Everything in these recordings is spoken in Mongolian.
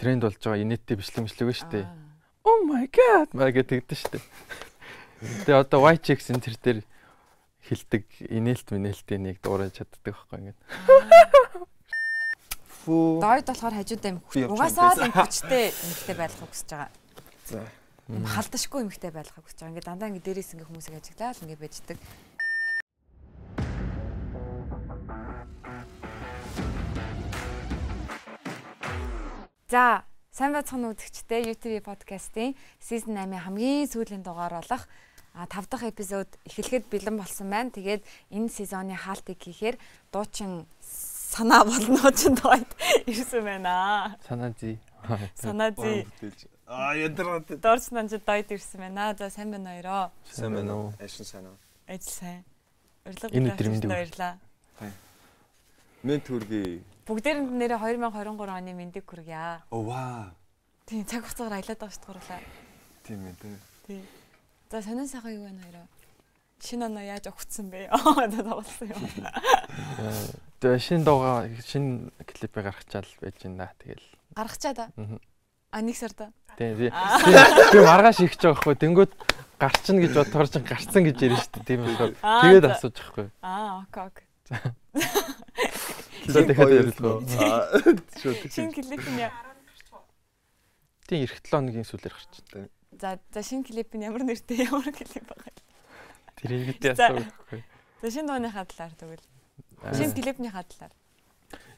тренд болж байгаа инээдтэй бичлэг мэтлэг ба штэ. Oh my god маа гэдэг штэ. Тэгээ одоо chicks энэ төр дээр хилдэг инээлт минээлтийн нэг дуурайж чаддаг байхгүй ингээд. Фүү. Дойд болохоор хажуудаа юм угаасаа л хүчтэй эмхтэй байхыг хүсэж байгаа. За. Халдашгүй эмхтэй байхыг хүсэж байгаа. Ингээд дандаа ингээд дээрээс ингээд хүмүүсийг ажиглаад ингээд байждаг. За, сайн байцгаана үзэгчдээ YouTube подкастын season 8-ийн хамгийн сүүлийн дугаар болох а 5 дахь эпизод эхлэхэд бэлэн болсон байна. Тэгээд энэ сезоны хаалтыг хийхээр дуучин санаа болно ч дойд ирсэн байна. Санаа зий. Санаа зий. Аа ядраад. Дорч нанж дойд ирсэн байна. За сайн байна хоёроо. Сайн байна уу? Ашин сайн уу? Ажил сайн. Урилга Энэ өдөр мэнд үү? баярлаа. Мен төргий. Бүгдээрэнд нэрээ 2023 оны мэндийг хүргье. Оо ваа. Тийм цаг хугацаагаар аялаад байгаа шүү дээ гурлаа. Тийм ээ тийм. Тийм. За сонин сайхан юу байна хоёроо? Шинэ оноо яаж өгцсөн бэ? Аа тоглосон юм. Тэгээ шинэ дууга шинэ клипээ гаргачаал байж байна. Тэгэл. Гаргачаа да. Мгм. А нэг сарда. Тэгээ би маргааш их ч байгаа хгүй. Тэнгүүд гарчин гэж бодохоор чин гарцсан гэж ярина шүү дээ. Тийм болохоор Аа, тэгээд асууж байхгүй. Аа окей окей. За дахиад ярилцгаа. Шинэ клип нь яа- Тийм эх 7 хоногийн сүүлээр гарч. За за шинэ клип нь ямар нэртэй ямар клип байгаа. Тэр ингэдэй За. асуу байхгүй. За шинэ дууныхаа талаар тэгвэл. Шинэ клипнийхаа талаар.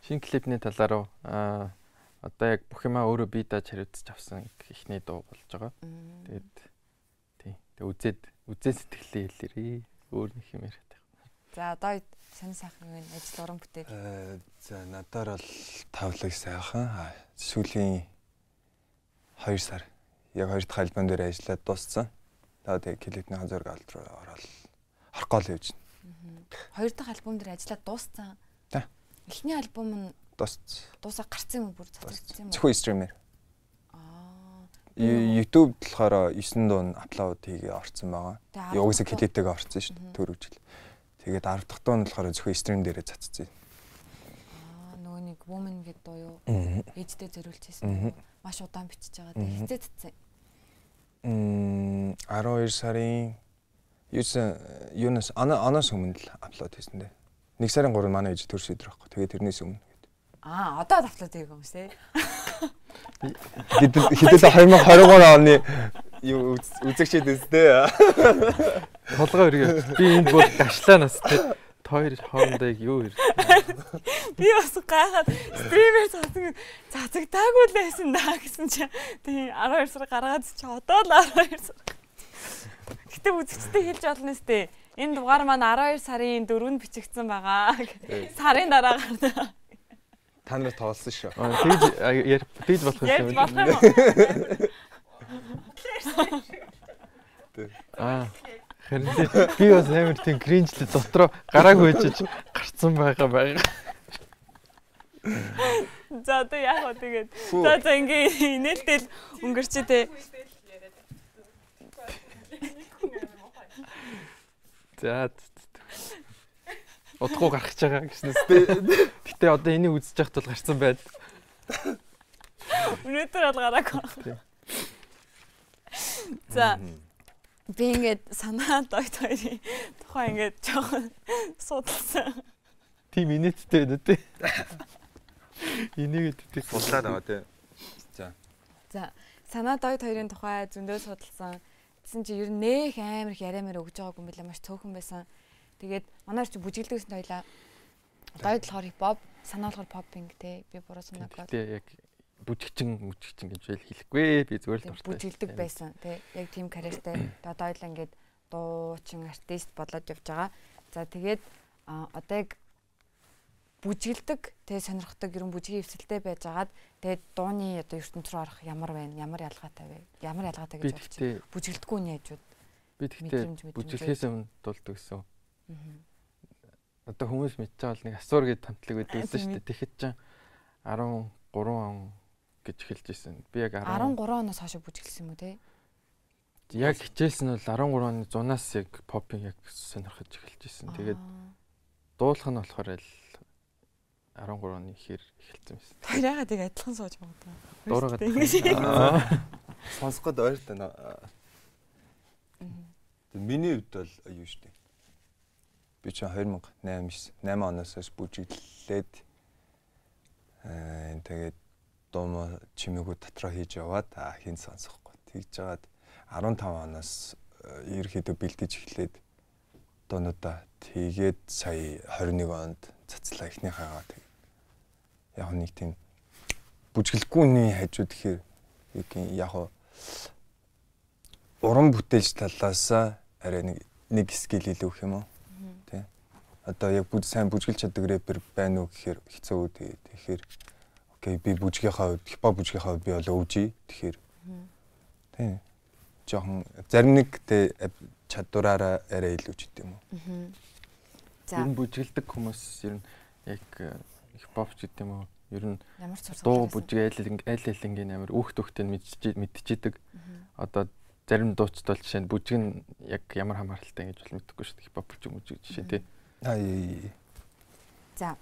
Шинэ клипний талаар уу аа одоо яг бүх юмаа өөрөө бие дааж хариуцж авсан ихний дуу болж байгаа. Тэгээд тий. Тэг үзээд үзээ сэтгэлээ хэлээрээ. Өөр нэг юм байгаа. За одоо сонин сайхан юм ажил уран бүтээл. Э за надаар бол тавлаг сайхан. Сүүлийн 2 сар яг 2 дахь альбом дээр ажиллаад дууссан. Тэгээд клипний зураг алд руу ороод орох гол явж байна. Хоёр дахь альбом дээр ажиллаад дууссан. За. Эхний альбом нь Дууссан. дуусаа гарсан юм бүр цацагдсан юм? Зөвхөн стримээр. YouTube болохоор 9 дуун апплод хийгээ орсон байгаа. Угсаа арга клиптэйгээ орсон шүү дээ. Төрөв жил. Тэгээд 10 дахь дуун болохоор зөвхөн стрим дээрээ цацсан. Аа нөгөө нэг woman гэдэг дуу юу? Ээжтэй дуу. Маш удаан бичиж байгаа. Хизээ татсан. Мм 12 сарын юусэн юунаас ана анаас өмнө л апплод хийсэн дээ. Нэг сарын 3 манай ээж төрс өдөр байхгүй. Тэгээд тэрнээс өмнө. Аа одоо давтлаад байгаа юм шүү. Хэдэл хэдэл 2023 оны юу үз- үзэгчд өстэй. Толгой өргөө. Би энд бүр гашлаа нас те. Хоёр хоорондоо юу хэрэг. Би бас гайхаад стримээр цацаг цацагдаагүй л байсан даа гэсэн чи тийм 12 сар гаргаад чи одоо л 12 сар. Гэтэ үзэгчтэй хэлж болно сте. Энэ дугаар маань 12 сарын 4-нд бичигдсэн байгаа. Сарын дараа гарна. Та нар тоолсон шүү. Тэгж а, яар- тэгж болох юм. болох юм уу? Аа. Харин би бас амар тийм кринжлээ дотроо гарааг хөөжөж гарцсан байгаа байгаа. За одоо яах вэ тэгээд. За за ингээ инээлтэл өнгөрчөө те. За. Удахгүй гарах гэж байгаа гэснээс би гэтээ одоо энийг үзэж яхад бол гарцсан байд. Өнөөдөр бол гараагүй. Тийм. За би ингээд санаа дойд хоёрын тухай ингээд жоохон судалсан. Тим инээдтэй байна үү? Энийг гэдэг. Судлаад байгаа тий. За. За санаа дойд хоёрын тухай зөндөө судалсан. Тэгсэн чи ер нь нэх амар их яриамаар өгж байгаагүй юм билээ маш цөөхөн байсан. Тэгээд манайч чи бүжиглдэг гэсэн тойлоо. Дойд болохоор хипхоп, санаа болохоор попинг те. Би буруу санаагүй. Гэтээ яг бүжигчин мүжигчин гэж wel хэлэхгүй. Би зүгээр л дуртай. бүжиглдэг байсан тий. Яг тийм карьертэй. Одоо ойлаа ингээд дуучин артист болоод явж байгаа. За тэгээд одоо яг бүжиглдэг тий сонирхдаг ерөн бүжгийн хөвсөлтэй байжгаад тэгээд дууны одоо ертөнц рүү орох ямар байна? Ямар ялгаатай вэ? Ямар ялгаатай гэж бодчих. Бүжиглдэггүй яаж вэ? би тэгтээ бүжиглэхээс өмнө дуулдаг гэсэн. Аа. Одоо хүмүүс бол нэг асуур байдаг Аа, гэсэн шүү дээ. Тэгэхэд ч 13 он гэж эхэлж исэн. Би яг 10 13 оноос хойш бүжиглсэн юм уу те? яг хичээлсэн нь бол 13 оны 100-аас яг попинг яг сонирхож эхэлж исэн. Тэгээд дуулах нь болохоор л 13 оны ихээр эхэлсэн байсан. Тэр ягаад яг адилхан сууж байгаа даа. Дуурайгаад Сонсох гээд ойртой. Миний хувьд бол юу штэ. Би ч 2008 8 оноос хойш бүжиглээд аа тэгээд дуу чимээгүү дотроо хийж яваад хин сонсохгүй. Тэгж жагаад 15 оноос ерөөхдөө бэлдэж эхлээд дуунуудаа тэгээд сая 21 онд цацлаа эхнийхээгаа тэгээд яг нэг тийм бүжгэлгүйний хажууд гэхээр яг уран бүтээлч талаас арай нэг нэг скил илүү гэх юм уу? Тий одоо яг бүд сайн бүжгэлж чаддаг рэпер байна уу гэхээр хэцүү тэгээд тэгэхээр окей би бүжгийнхаа хувьд хипхоп бүжгийнхаа хувьд би бол өвжи тэгэхээр. Тий жоохон зарим нэг тэ чадвараараа арай илүү ч гэдэм үү за. Ер нь бүжгэлдэг хүмүүс ер нь яг хипхоп ч гэдэм үү ер нь дуу бүжиг айл айл айлынгийн амар үхт үхтэн мэдчихэдэг одоо зарим дууцд бол жишээ нь бүжиг нь яг ямар хамааралтай ингэж бол мэдэхгүй шүү дээ. Хипхоп бүжиг мүжиг жишээ тий. Аа. За.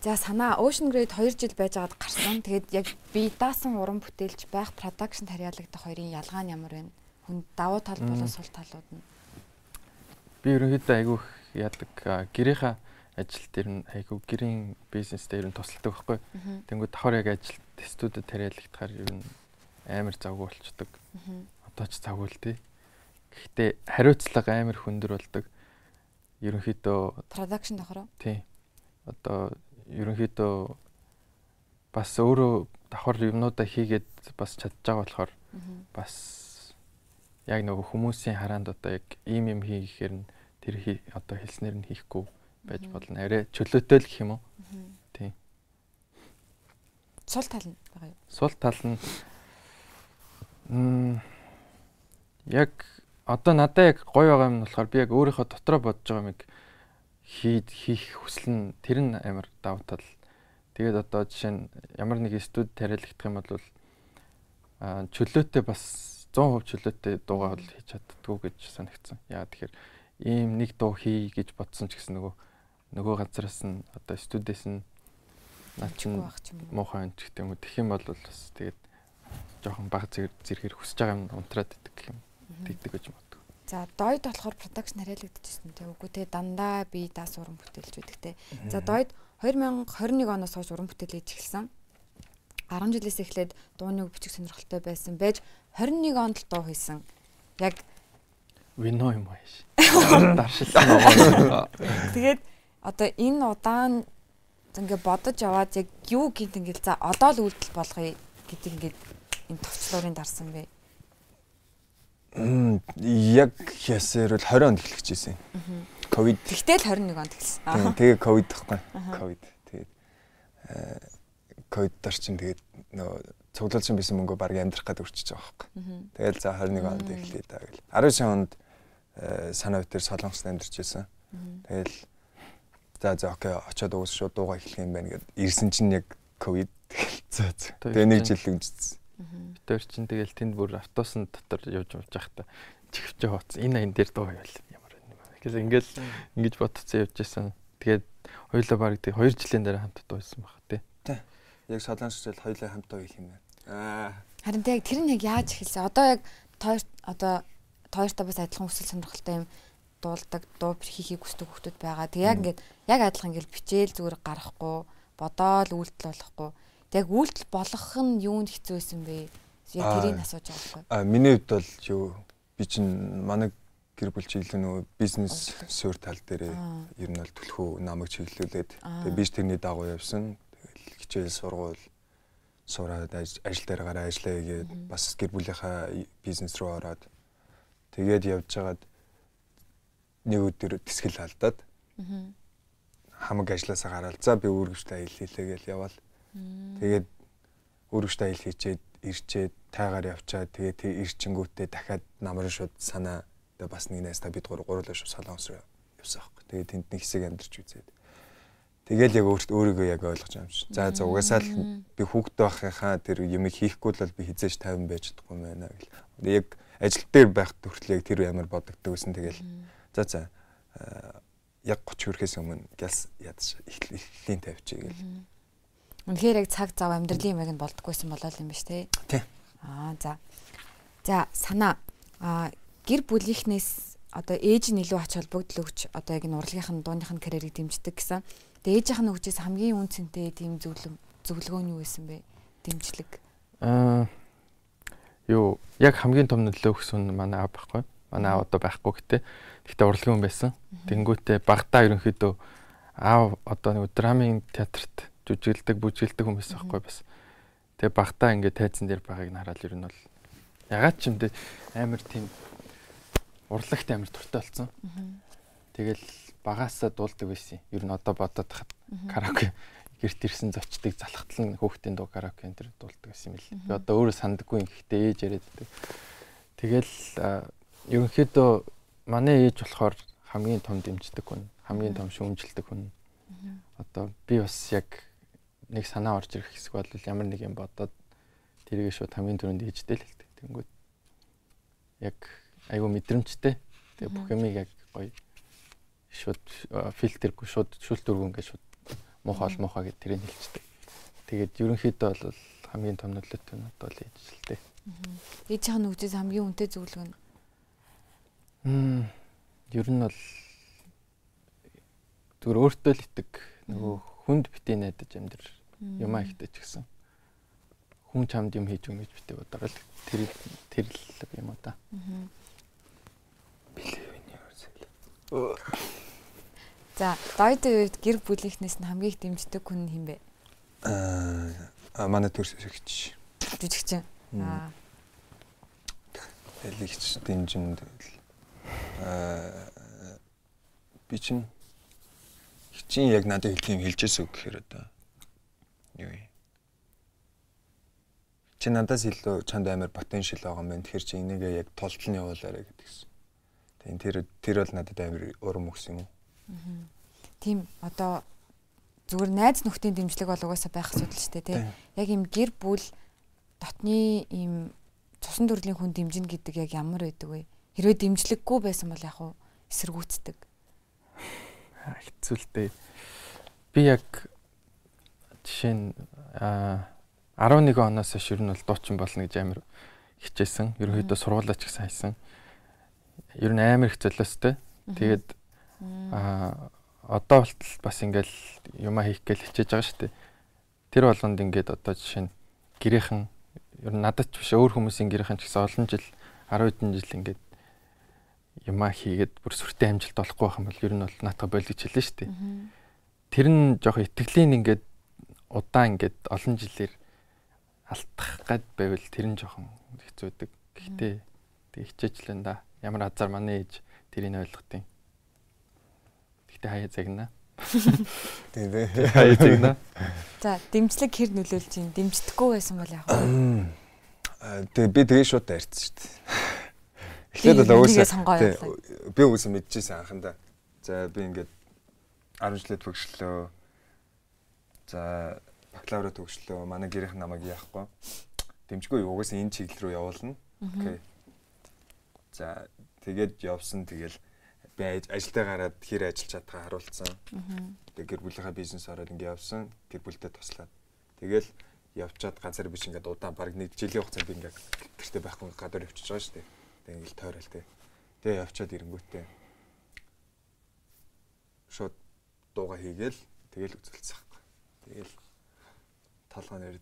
За санаа Ocean Grade 2 жил байжгаад гарсан. Тэгээд яг би даасан уран бүтээлч байх production харьяалагдах хоёрын ялгаа нь ямар вэ? Хүн давуу тал болон сул талууд нь. Би ерөнхийдөө айгүйх яадаг гэрийнхаа ажил дээр нь айгүй гэрийн бизнес дээр нь тусалдаг байхгүй. Тэнгүүд давхар яг ажил студид тариалагдахаар ер нь амар завгүй болчдөг одоо ч завгүй л тий. Гэхдээ хариуцлага амар хүндэр болдог. Ерөнхийдөө production давхар. Тий. Одоо ерөнхийдөө бас өөрөө давхар юмнуудаа хийгээд бас чадж байгаа болохоор бас яг нөгөө хүмүүсийн хараанд одоо яг ийм юм хийхээр нь тэр одоо хэлснээр нь хийхгүй байж болно. Арай чөлөөтэй л гэх юм уу? Тий. Сул тал нь байгаа юу? Сул тал нь м яг одоо надад яг гоё байгаа юм болохоор би яг өөрийнхөө дотроо бодож байгаа юмыг хийд хийх хүсэл нь тэр нь амар давуу тал. Тэгээд одоо жишээ нь ямар нэг студ тариалагдах юм бол а чөлөөтэй бас 100% чөлөөтэй дуугаа бол хийж чаддгүй гэж санагдсан. Яа тэгэхээр ийм нэг дуу хий гэж бодсон ч гэсэн нөгөө нөгөө газараас нь одоо студиэс нь наа чи муухай юм ч гэдэг юм уу. Тэгэх юм бол бас тэгээд жоохон баг зэрэгээр хүсэж байгаа юм унтраад идэг гэх юм тэгдэг гэж боддог. За дойд болохоор production хариалагдчихсэн тийм үгүй те дандаа би даас уран бүтээлж те. За дойд 2021 оноос хойш уран бүтээл хийж эхэлсэн. 10 жилээс эхлээд дууны бичиг сонирхолтой байсан байж 21 онд л дуу хийсэн. Яг вино юм ааш. Даршилсан байгаа. Тэгээд одоо энэ удаан ингээ бодож яваад яг юу гинт ингээл за одоо л үйлдэл болгоё гэдэг ингээд энэ товчлуурын дарсан бэ. Яг ясэр бол 20 онд эхлэхжсэн. Ковид. Тэгтэл 21 онд эхэлсэн. Тэгээ ковид тахгүй. Ковид. Тэгээд ковид дарчин тэгээд нөгөө цуглуулсан байсан мөнгөө баг амьдрах гээд өрчиж байгаа байхгүй. Тэгэл за 21 онд эхлэе даа гэл. 19 онд санаа битэр солонгост амьдарч байсан. Тэгэл за за окей очиод уус шууд дууга эхлэх юм байна гэд ирсэн чинь яг ковид тэгэл. Тэгээ нэг жил өнгөжсөн. Битээр чинь тэгэл тэнд бүр автобусын дотор явж явж байхдаа чихвч хооц энэ аян дээр дуу байвал ямар юм бэ. Гэвч ингээл ингэж бодцсон явж байсан. Тэгээд хоёулаа баг тэг 2 жилийн дараа хамт дуу хийсэн баг тий. Тий. Яг солонгосчл хоёулаа хамт дуу хийх юм байна. Аа. Харин тэг тэр нь яг яаж эхэлсэн? Одоо яг тоо одоо тоортой бас адилхан хүсэл сонирхолтой юм дуулдаг дуу хийхийг хүсдэг хүмүүс байгаа. Тэг яг ингээд яг адилхан ингээд бичээл зүгээр гарахгүй бодоол үйлдэл болохгүй яг үйлдэл болгох нь юунд хэцүү байсан бэ? Яг тэрийг асууж байгаа байхгүй. А миний хувьд бол юу би чинь манай гэр бүл чиглэл нөгөө бизнес суурь тал дээр ер нь бол төлхөө намайг чиглүүлээд. Тэгээ би ч тэрний дагуу явсан. Тэгэл хичээл сургуул сураад ажил дээр гараа ажиллая гээд бас гэр бүлийнхаа бизнес руу ороод тэгээд явж байгаад нэг өдөр тэсгэл алдаад хамаг ажилласаа гараад за би үүргэвчтэй аялал хийлээ гэж явал Тэгээд өөрөөсөө аялал хийчээд ирчээд тайгаар явчаад тэгээд ирчингүүтээ дахиад намрын шууд санаа тэгээ бас нэг найстаа бид гур гурлаа шууд солонгос руу явсан аахгүй. Тэгээд тэнд нэг хэсэг амьдарч үзээд. Тэгэл яг өөртөө өөрийгөө яг ойлгож юм шиг. За за угаасаа л би хүүхдтэй байхынхаа тэр юмыг хийхгүй л би хизээж 50 байж чадахгүй юм байна гэл. Яг ажил дээр байх хүртэл яг тэр ямар бодогддог гэсэн тэгэл. За за яг 30 хүрэхээс өмнө гялс ядаж эхлэлийн тавьчих гээл. Үнэхээр яг цаг зав амьдралын юм яг нь болдггүйсэн болоо юм ба ш тий. Аа за. За санаа а гэр бүлийнхнээс одоо ээж нь илүү ач холбогдол өгч одоо яг энэ урлагийнх нь дууных нь карьерийг дэмждэг гэсэн. Тэгээ ээжийнх нь өгчээс хамгийн үнцэнтэй тийм зөвлөм зөвлөгөө нь юу байсан бэ? Дэмжлэг. Аа юу яг хамгийн том нөлөө өгсөн нь манай аав байхгүй. Манай аав одоо байхгүй гэтээ. Гэхдээ урлагийн хүн байсан. Тэнгүүтээ багтаа ерөнхийдөө аав одоо нэг драмын театрт жүжиглдэг, бүжиглдэг хүн байсан байхгүй бас. Тэгээ багтаа ингээд тайзан дээр байгааг нь хараад ер нь бол ягаад ч юм дэ амар тийм урлагт амар туртай болсон. Тэгэл багаасаа дуулдаг байсан. Ер нь одоо бодоод хахад караоке гэрт ирсэн зочдыг залхатал нь хүүхдийн дуу караоке энэ төр дуулдаг байсан юм л. Би одоо өөрөө сандаггүй гэхдээ ээж яриаддаг. Тэгэл ерөнхийдөө манай ээж болохоор хамгийн том дэмждэг хүн, хамгийн том шүүмжилдэг хүн. Одоо би бас яг нэг санаа орж ирэх хэсэг бол ямар нэг юм бодоод тэргээ шууд хамгийн түрүүнд ээжтэй л хэлдэг. Тэнгүүд яг айгүй мэдрэмжтэй. Тэгээ бүх юмыг яг гоё шууд фильтргүй шууд шүүлтүргүй ингээд шууд муухай ол муухай гэд тэрийг хэлчихдэг. Тэгээд ерөнхийдөө бол хамгийн том нөлөөтэй нь одоо л ээжлэлтэй. Ээжийнх нь үгжээс хамгийн үнэтэй зөвлөгөө нь. Мм ер нь бол зүгээр өөртөө л итэг нөгөө хүнд битээ найдаж амьдр юмаа ихтэй ч гэсэн хүн чамд юм хийж өгнө гэж битээ бодорол тэр тэр л юм уу та. Билевний өрсөл. За, дойдын үед гэр бүлийнхнээс нь хамгийн их дэмждэг хүн хэн бэ? Аа, манай төрсөгч. Жүжигчин. Аа. Элэгч дэмжинд аа би чинь хичин яг надад хэлэх юм хэлжээс үг гэхээр одоо юу юм чи надаас илүү чанд амар потенциал байгаа юм байна. Тэгэхээр чи энийгээ яг толтол нь явуулаарай гэдгийгсэн. Тийм тэр тэр бол надад амар урам өгсөн юм уу? Тийм одоо зүгээр найз нөхдийн дэмжлэг бол угаасаа байх асуудал шүү дээ тий. Яг юм гэр бүл дотны ийм цусан төрлийн хүн дэмжинэ гэдэг яг ямар байдаг вэ? Хэрвээ дэмжлэггүй байсан бол яг уу эсэргүүцдэг. Хэцүүлтэй. Би яг жишээ нь аа 11 оноос хойш ер нь бол дуучин болно гэж амар хичээсэн. Ерөнхийдөө сургуулаа ч гэсэн хайсан. Ер нь амар их золиостой. Тэгээд аа одоо болтол бас ингээл юмаа хийх гээл хичээж байгаа шүү дээ. Тэр болгонд ингээд одоо жишээ нь гэрийнхэн ер нь надад ч биш өөр хүмүүсийн гэрийнхэн ч гэсэн олон жил 10 хэдэн жил ингээд юмаа хийгээд бүр сүртэй амжилт олохгүй байх юм бол ер нь бол наатах болдог ч хэлсэн шүү дээ. Тэр нь жоох итгэлийн ингээд удаан ингээд олон жилээр алдах гад байвал тэр нь жоохон хэцүү байдаг. Гэхдээ тэг хичээжлэн да. Ямар азар манай ээж тэрийг ойлгохтیں۔ Гэхдээ хаяа загнаа. Тийм ээ. Хаяа загнаа. За, дэмжлэг хэр нөлөөлж юм? Дэмждэггүй байсан бол яг нь. Тэгээ би тэгээ шууд дайрцсан шүү дээ. Эхлээд л уусаа би уусаа мэдчихсэн анхандаа. За би ингээд 10 жилд төгслөө. За бакалавра төгслөө. Манай гэрийнх намайг яахгүй. Дэмжгүй угаасаа энэ чиглэл рүү явуулна. Окей. За тэгээд явсан тэгэл би ажилдаа гараад хэр ажиллаж чадхаа харуулсан. Тэгээд гэр бүлийнхаа бизнес ороод ингэ явсан. Гэр бүлдээ туслаад. Тэгэл явчаад ганцаар биш ингээд удаан баг нэг жилийн хугацаанд ингээд гэртээ байхгүй гадар явчихж байгаа шүү дээ. Тэгээд ингээл тойрол тээ. Тэгээ явчаад ирэнгүүтээ шууд дууга хийгээл тэгэл байхгүй. Тэгэл толгой нэр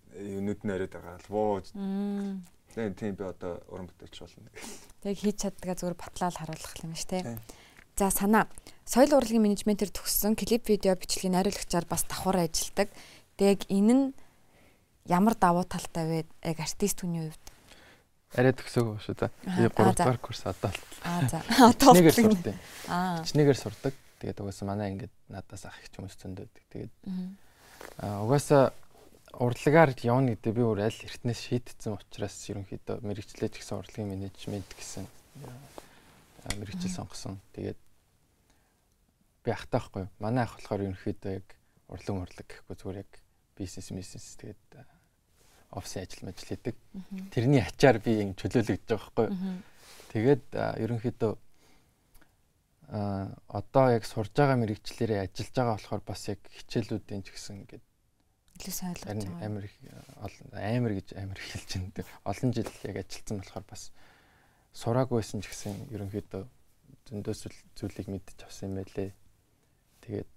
нүд нэрэд байгаа л бууж. Тэгээ тийм би одоо уран бүтээлч болно. Тэг хийж чаддгаа зүгээр батлаал харуулах юм шүү дээ. За санаа. Соёл урлагийн менежментээр төгссөн клип видео бичлэгийн найруулагчаар бас давхар ажилладаг. Тэг энэ нь ямар давуу талтай вэ? Яг артист хүний хувьд. Арай төгсөөгүй шүү да. Би 3 дугаар курс одоо л. Аа за. Одоо л сурдаг. Аа. Чинээгээр сурдаг. Тэгээд угаасаа манай ингээд надаас ах их хүмүүс зөнд байдаг. Тэгээд аа угаасаа урлагаар явна гэдэг би өөр аль эртнээс шийдтсэн учраас ерөнхийдөө мэрэгчлээ ч гэсэн урлагийн менежмент гэсэн мэрэгчл сонгосон. Тэгээд би ахтай байхгүй? Манай ах болохоор ерөнхийдөө яг урлаг урлаг гэхгүй зүгээр яг бизнес бизнес тэгээд офисын ажил мэл хийдэг. Тэрний ачаар би ингэ чөлөөлөгдөж байгаа байхгүй? Тэгээд ерөнхийдөө а одоо яг сурж байгаа мэрэгчлэрээ ажиллаж байгаа болохоор бас яг хичээлүүдийн ч гэсэн ингээд илүү сайн ойлгож байгаа. амар амар гэж амар хэлж байна. Олон жил яг ажилласан болохоор бас сураагүйсэн ч гэсэн ерөнхийдөө зөндөөс зүйлийг мэдчих авсан юм байлээ. Тэгээд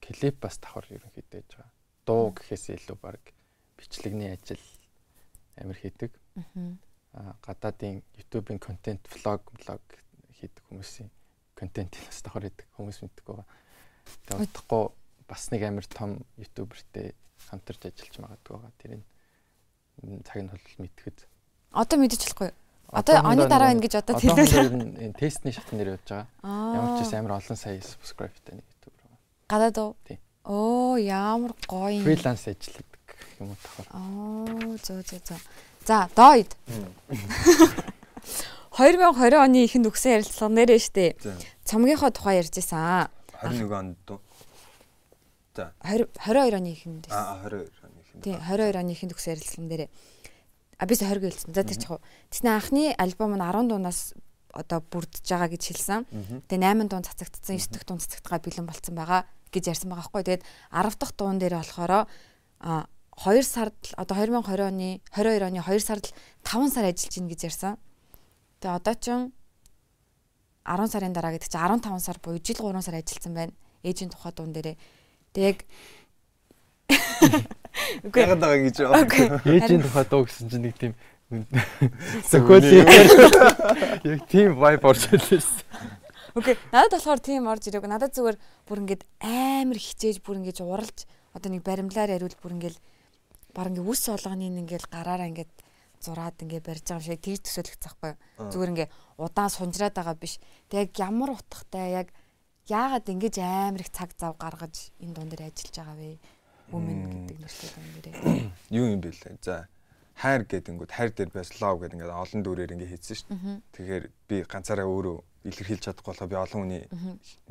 клип бас давхар ерөнхийдөө яж байгаа. Дуу гэхээс илүү баг бичлэгний ажил амар хийдэг. Аа гадаадын YouTube-ийн контент, влог, блог хийдэг хүмүүсийн контентээс давхар хийдэг хүмүүс мэддэг байгаа. Тэгээд удахгүй бас нэг амар том ютубертэй хамтарч ажиллаж магадгүй байгаа. Тэрийг цаг нь бол мэдгэд. Одоо мэдэж болохгүй. Одоо оны дараа ингэж одоо хэлээ. Энэ тестний шатны нэр явж байгаа. Ямар ч гэсэн амар олон сая subscribe-тай нэг ютубер байгаа. Гадаад уу? Тий. Оо ямар гоё. Фриланс ажилладаг юм уу тахаар. Аа зөө зөө зөө. За доод. 2020 оны ихэнд өгсөн ярилцлага нэрээ штэ. Цомгийнхоо тухай ярьж исэн. 21 онд дөө. За 20 22 оны ихэнд. Аа 22 оны ихэнд. Тий 22 оны ихэнд өгсөн ярилцлаган дээрээ а бис 20 гэлсэн. За тэр чих. Тэсний анхны альбом нь 10 дуунаас одоо бүрдэж байгаа гэж хэлсэн. Тэгээ 8 дуун цацагдсан, 9 дахь дуун цацагдгаа бэлэн болцсон байгаа гэж ярьсан байгаа хгүй. Тэгээд 10 дахь дуун дээр болохоор а 2 сард одоо 2020 оны 22 оны 2 сард 5 сар ажиллаж гин гэж ярьсан. Тэгээ одоо ч 10 сарын дараа гэдэг чинь 15 сар буюу жил 3 сар ажилласан байна. Ээжийн тухай дуун дээрээ. Тэг Үгүй яагаад байгаа гэж байгаа. Ээжийн тухай дуу гэсэн чинь нэг тийм Зөвхөн яг тийм vibe орж ирлээсэн. Окей. Надад болохоор тийм орж ирээгүй. Надад зүгээр бүр ингээд амар хичээж бүр ингээд уралж одоо нэг баримлаар яриул бүр ингээд баг ингээд үс болгоны ингээд гараараа ингээд зураад ингээд барьж байгаа юм шиг тэгж төсөөлөгдсөн байхгүй юу. Зүгээр ингээд удаан сунжраад байгаа биш. Тэг яг ямар утгатай яг яагаад ингэж амар их цаг зав гаргаж энэ дуун дээр ажиллаж байгаа вэ? Women гэдэг нэртэй дуун дээр. Юу юм бэ лээ. За хайр гэдэнгүүт хайр дээр бас love гэдэг ингээд олон дүрээр ингээд хийсэн шүү дээ. Тэгэхээр би ганцаараа өөрөө илэрхийлж чадахгүй болохоо би олон хүний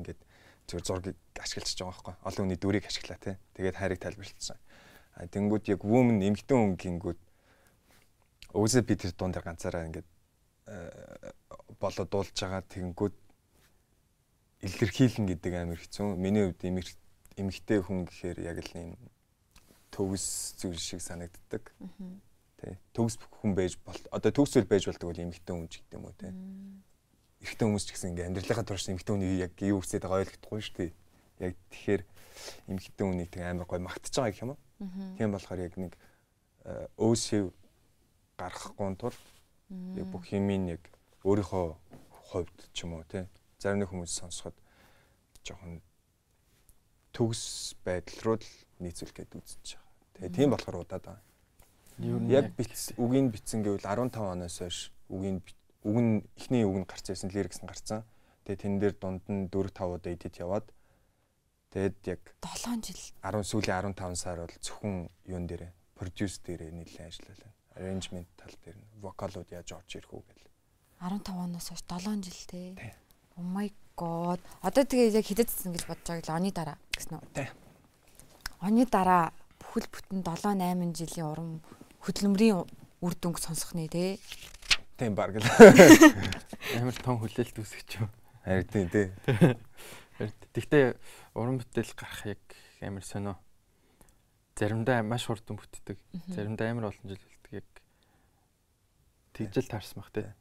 ингээд зөв зургийг ашиглаж байгаа байхгүй. Олон хүний дүрийг ашиглаа тий. Тэгээд хайрыг тайлбарлалцсан. Тэнгүүд яг woman эмгтэн хүн гингүүд өөсөө би тэр дуун дээр ганцаараа ингээд болоод дуулж байгаа тэгэнгүүт илэрхийлэн гэдэг амар хэцүү. Миний хувьд эмэгтэй хүн гэхээр яг л ийм төгс зүйл шиг санагддаг. Тэ. Төгс хүн байж бол одоо төгс зүйл байж болдог бол эмэгтэй хүн ч гэдэг юм уу те. Эрэгтэй хүмүүс ч гэсэн ингээ амьдралынхаа турш эмэгтэй хүний яг юу хүсэж байгаа ойлгохгүй шүү дээ. Яг тэгэхээр эмэгтэй хүнийг тэг амар гой магтаж байгаа гэх юм уу? Тийм болохоор яг нэг өөсөв гаргахгүй тул яг бүх юмын яг өөрийнхөө хувьд ч юм уу те зарим нэг хүмүүс сонсоход жоохон төгс байдал руу л нийцүүл гээд үзэж байгаа. Тэгээ тийм болохоор удаад байгаа. Яг биц үгийн бичсэн гэвэл 15 оноос хойш үгийн үг нь эхний үг нь гарч ирсэн лирикс нь гарцсан. Тэгээ тэн дээр дунд нь 4 5 удаа эдит яваад тэгээд яг 7 жил 10 сүүлийн 15 сар бол зөвхөн юун дээрээ продюс дээрээ нэлээд ажиллалаа. Arrangement тал дээр нь вокалууд яаж орж ирэх үү гэл. 15 оноос хойш 7 жил те. Oh my god. Одоо тэгээ яг хидэдсэн гэж бодож байгаа л оны дараа гэсэн үү? Тий. Оны дараа бүхэл бүтэн 7 8 жилийн урам хөдөлмөрийн үр дүнг сонсох нэ те. Тийм баг л. Амар том хүлээлт үүсгэж юм. Харин тийм тий. Тэгтээ уран бүтээл гарах яг амар сонио. Заримдаа маш хурдан бүтдэг. Заримдаа амар олон жил тэгжэл таарсан бах тий.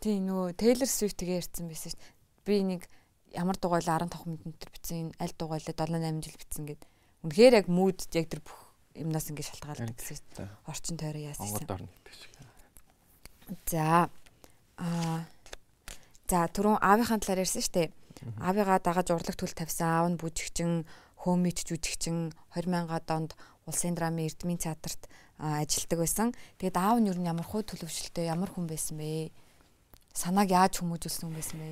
Тийм нөгөө Taylor Swift-гээ ярьсан байсан шүү дээ би нэг ямар дугайл 15 минут төр бичсэн аль дугайлаа 7 8 жил бичсэн гэд. Үнэхээр яг мууд яг тэр бүх юмнаас ингэ шалтгаалдаг гэсэн. Орчин тойроо яасан. Монгол орн гэдэг шиг. За аа за түрүүн аавынхаа талаар ярьсан шүү дээ. Аавыгаа дагаж урлаг төл тавьсан аав нь бүжигчин, хөөмит жүжигчин 2000-аад онд улсын драмын Эрдмийн театрт ажилладаг байсан. Тэгээд аав нь юу н ямар хөө төлөвшөлтэй ямар хүн байсан бэ? Санааг яаж хүмүүжүүлсэн хүн байсан бэ?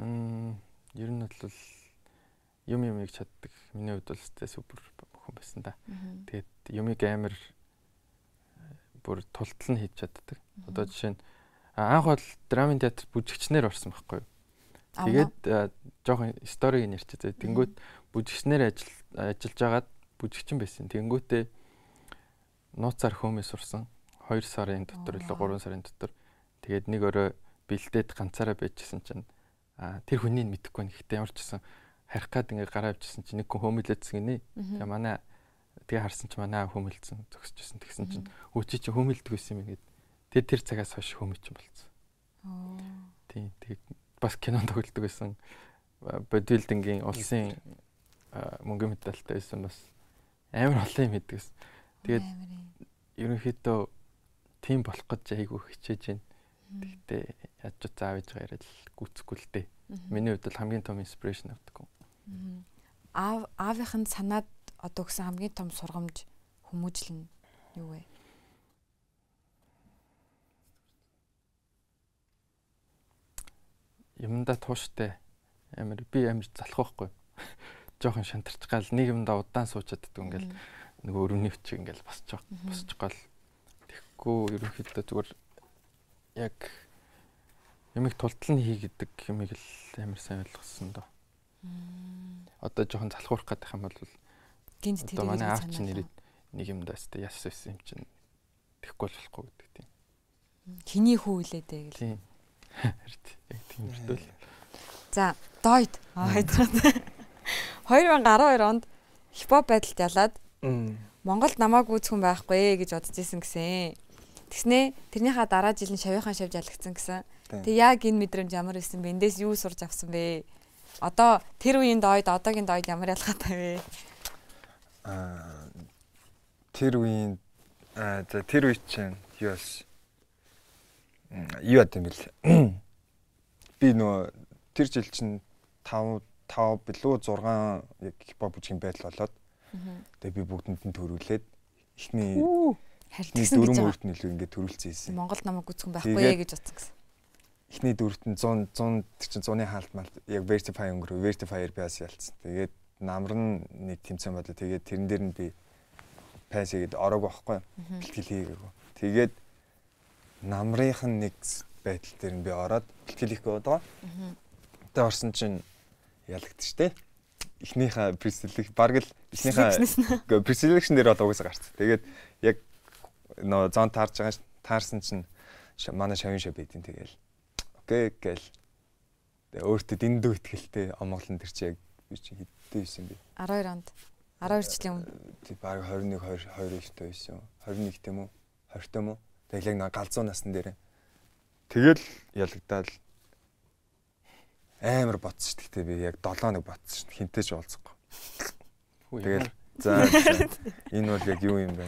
Мм ер нь бол юм юмыг чаддаг. Миний хувьд бол тэ супер хүн байсан да. Тэгээд юмыг амар бүр тултал нь хийж чаддаг. Одоо жишээ нь анх бол драмын театр бүжигчнэр орсон байхгүй юу? Тэгээд жоохон сториг ярьчих. Тэнгүүт бүжигчнэр ажил ажиллаж агаад бүжигчин байсан. Тэнгүүтээ нууцаар хөөмөс сурсан. 2 сарын дотор илүү 3 сарын дотор. Тэгээд нэг өрөө бэлдээд ганцаараа байжсэн чинь а тэр хүнийг мэдэхгүй нь гэхдээ ямар ч гэсэн харих гад ингээ гараа авчихсан чинь нэг хүн хөмөлөөдсөн гинэ. Тэгээ манай тэгээ харсан чинь манай хөмөлдсөн зогсчихсан тэгсэн чинь өөчи чи хөмөлдөг байсан юм гээд тэр тэр цагаас хойш хөмөч юм болсон. Тийм тэг бас кинонд тоглодог байсан. Бодибилдингийн улсын мөнгө медальтай байсан бас амар олон юм хийдэг гэсэн. Тэгээд ерөнхийдөө тийм болох гэж айгүй хичээж байна. Тэгтээ яаж ч заав ээж байгаа яриад гүцэхгүй л дээ. Миний хувьд бол хамгийн том инспирэшн авдаг. Аав аавынх нь санаад одоо гэсэн хамгийн том сургамж хүмүүжил нь юу вэ? Юмда тууштай амар би амар залах байхгүй. Жохон шантарч гал нэг юмда удаан сууж чаддаг ингээл нөгөө өрөвний хүчиг ингээл босчих босчих гал тэгэхгүй ерөнхийдөө зүгээр яг ямиг тултал нь хий гэдэг юмыг л амар сайн ойлгосон доо. Одоо жоохон залхуурах гэдэг юм бол гинт тэрийг одоо манай аав чинь ирээд нэг юм даас тэ яс байсан юм чинь тэхгүй болохгүй гэдэг тийм. Хиний хүү илээ дээ гэл. Тийм. Харин яг тийм өртөл. За, дойд. Аа хайдраад. 2012 онд хипхоп байдалд ялаад Монголд намааг үүсгэн байхгүй гэж бодож исэн гэсэн. Тэгснэ тэрнийхаа дараа жил нь шавийнхаа шавж алгцсан гэсэн. Тэг яг энэ мэдрэмж ямар исэн бэ? Эндээс юу сурч авсан бэ? Одоо тэр үеийн дойд одоогийн дойд ямар ялгаатай вэ? Аа тэр үеийн аа за тэр үе чинь юу бас юу яд юм бэл. Би нөө тэр жил чинь 5 5 билүү 6 яг хипхоп бүжгийн байдал болоод тэгээ би бүгдэнд нь төрүүлээд эхний гэж дөрөв үрт нөлөө ингээд төрүүлсэн юм. Монгол намайг гүцхэн байхгүй гэж утсан гэсэн. Эхний дөрөвт нь 100 100 тэр чинь 100-ны хаалт мал яг Vertify өнгөрөө Vertify бас ялцсан. Тэгээд намар нь нэг тэмцээн бодлоо. Тэгээд тэрэн дээр нь би пас хийгээд ороог байхгүй. Бэлтгэл хийгээгүй. Тэгээд намрынх нь нэг байдал дээр нь би ороод бэлтгэл хийх гээд байгаа. Тэгээд орсон чинь ялагдчих тээ. Эхнийхээ пресэлэг баг л эхнийхээ пресэлэгшн дээр бол угаасаа гарц. Тэгээд яг нөө зон таарж байгаа таарсан чинь манай шавин шав байдیں۔ Тэгээл окей гэл. Тэгээ өөртөө дэндүү ихтгэлтэй омголон тэр чи яг би чи хэдтэй байсан бэ? 12 онд. 12 жилийн өмнө. Тий баг 21 2 2 ихтэй байсан. 21 тийм үү? 20 тийм үү? Тэгэл яг галзуу насн дээр. Тэгэл ялагдаад амар ботсон шүү дээ. Би яг 7 нэг ботсон шүү. Хинтээч уулзахгүй. Тэгэл за энэ бол яг юу юм бэ?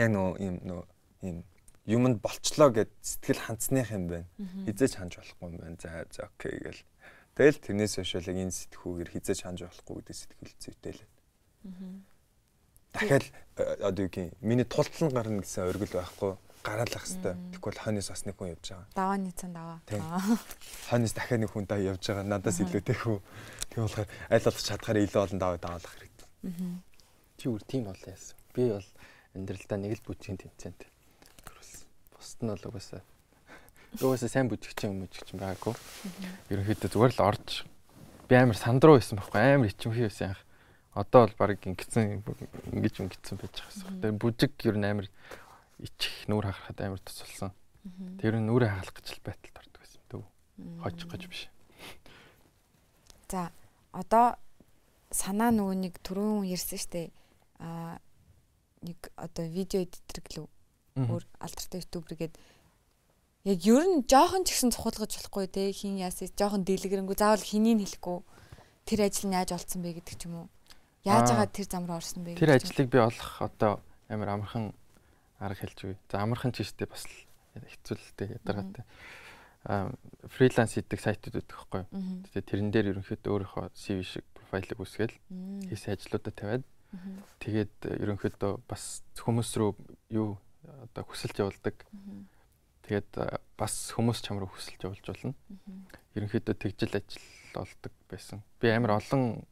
Яг нөө юм нөө юм юмд болчлоо гэд сэтгэл хандсных юм байна. Хизээч ханж болохгүй юм байна. За за окей гэл. Тэгэл тэрнээс хойш яг энэ сэтгүүгээр хизээч ханж болохгүй гэдэг сэтгэл зүйтэй л. Дахиад одоо юу гин миний тултлан гарна гэсэн оргил байхгүй гараалах хэвээр. Бол хойноос бас нэг хүн явж байгаа. Давааны цан даваа. Хойноос дахиад нэг хүн даа явж байгаа. Надаас илүү тэхүү. Тийм болохоор аль болох чадхаар илүү олон даваа даалгах хэрэгтэй. Чи үр тийм болоо яасан. Би бол амьдралдаа нэг л бүжгийн тэмцээнд төрүүлсэн. Бусд нь бол угаасаа угаасаа сайн бүжигч юм бүжигч юм байгаагүй. Ерөнхийдөө зүгээр л орж би амар сандруу байсан байхгүй амар ичимхий байсан яах. Одоо бол баг ингэсэн ингэж ингэсэн байж байгаа юм. Тэр бүжиг ер нь амар ичих нүур хахарахад амар тусалсан. Тэр нь нүрээ хагалах гэж л байталд ордог байсан төв. Хожих гэж биш. За одоо санаа нөгөө нэг түрүүн ярьсан штэ. А нэг одоо видео эдитер гэлөө өөр алдартай ютубер гээд яг ер нь жоохон ч ихсэн цухуулгаж болохгүй те. Хин яасаа жоохон дэлгэрэнгүй. Заавал хэнийг хэлэхгүй. Тэр ажил нь яаж олцсон бэ гэдэг ч юм уу? Яаж байгаа тэр зам руу орсон бэ тэр ажлыг би олох одоо амар амархан арга хэлж үгүй. За амархан ч гэжтэй бас хэцүүлэлтэй ядаргаатай. Аа фриланс хийдэг сайтууд байдаг байхгүй. Тэгээ тэрэн дээр ерөнхийдөө өөрийнхөө CV шиг профайлыг үсгээл хийсэн ажлуудаа тавиад тэгээд ерөнхийдөө бас хүмүүс рүү юу одоо хүсэлж явуулдаг. Тэгээд бас хүмүүс чам руу хүсэлж явуулж болно. Ерөнхийдөө тэгжил ажил олдог байсан. Би амар олон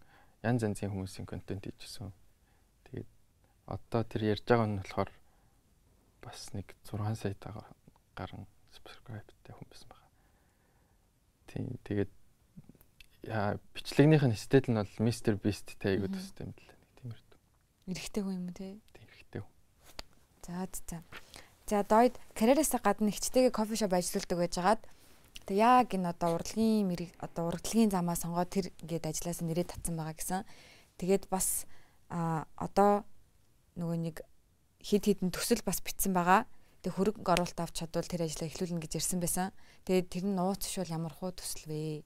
янз янзын хүмүүсийн контент хийжсэн. Тэгээд одоо тэр ярьж байгаа нь болохоор бас нэг 6 сая гарan subscribe-тай хүн байсан байна. Тийм тэгээд яа бичлэгнийх нь стил нь бол Mr Beast тайгуу төстэй юм л нэг тийм эрдв. Эрэхтэй хүн юм те. Тийм эрэхтэй хүн. За за. За дойд карьераас гадна ихчтэйгээ кофе шоп ажилладаг байжгаад Тэг яг энэ одоо урлагийн одоо урлагийн замаа сонгоод тэр ингээд ажиллаас нэрээ татсан байгаа гэсэн. Тэгээд бас а одоо нөгөө нэг хид хідэн төсөл бас битсэн байгаа. Тэг хөрөнгө оруулалт авч чадвал тэр ажлаа эхлүүлнэ гэж ирсэн байсан. Тэгээд тэр нь нууц шул ямар хуу төсөл вэ?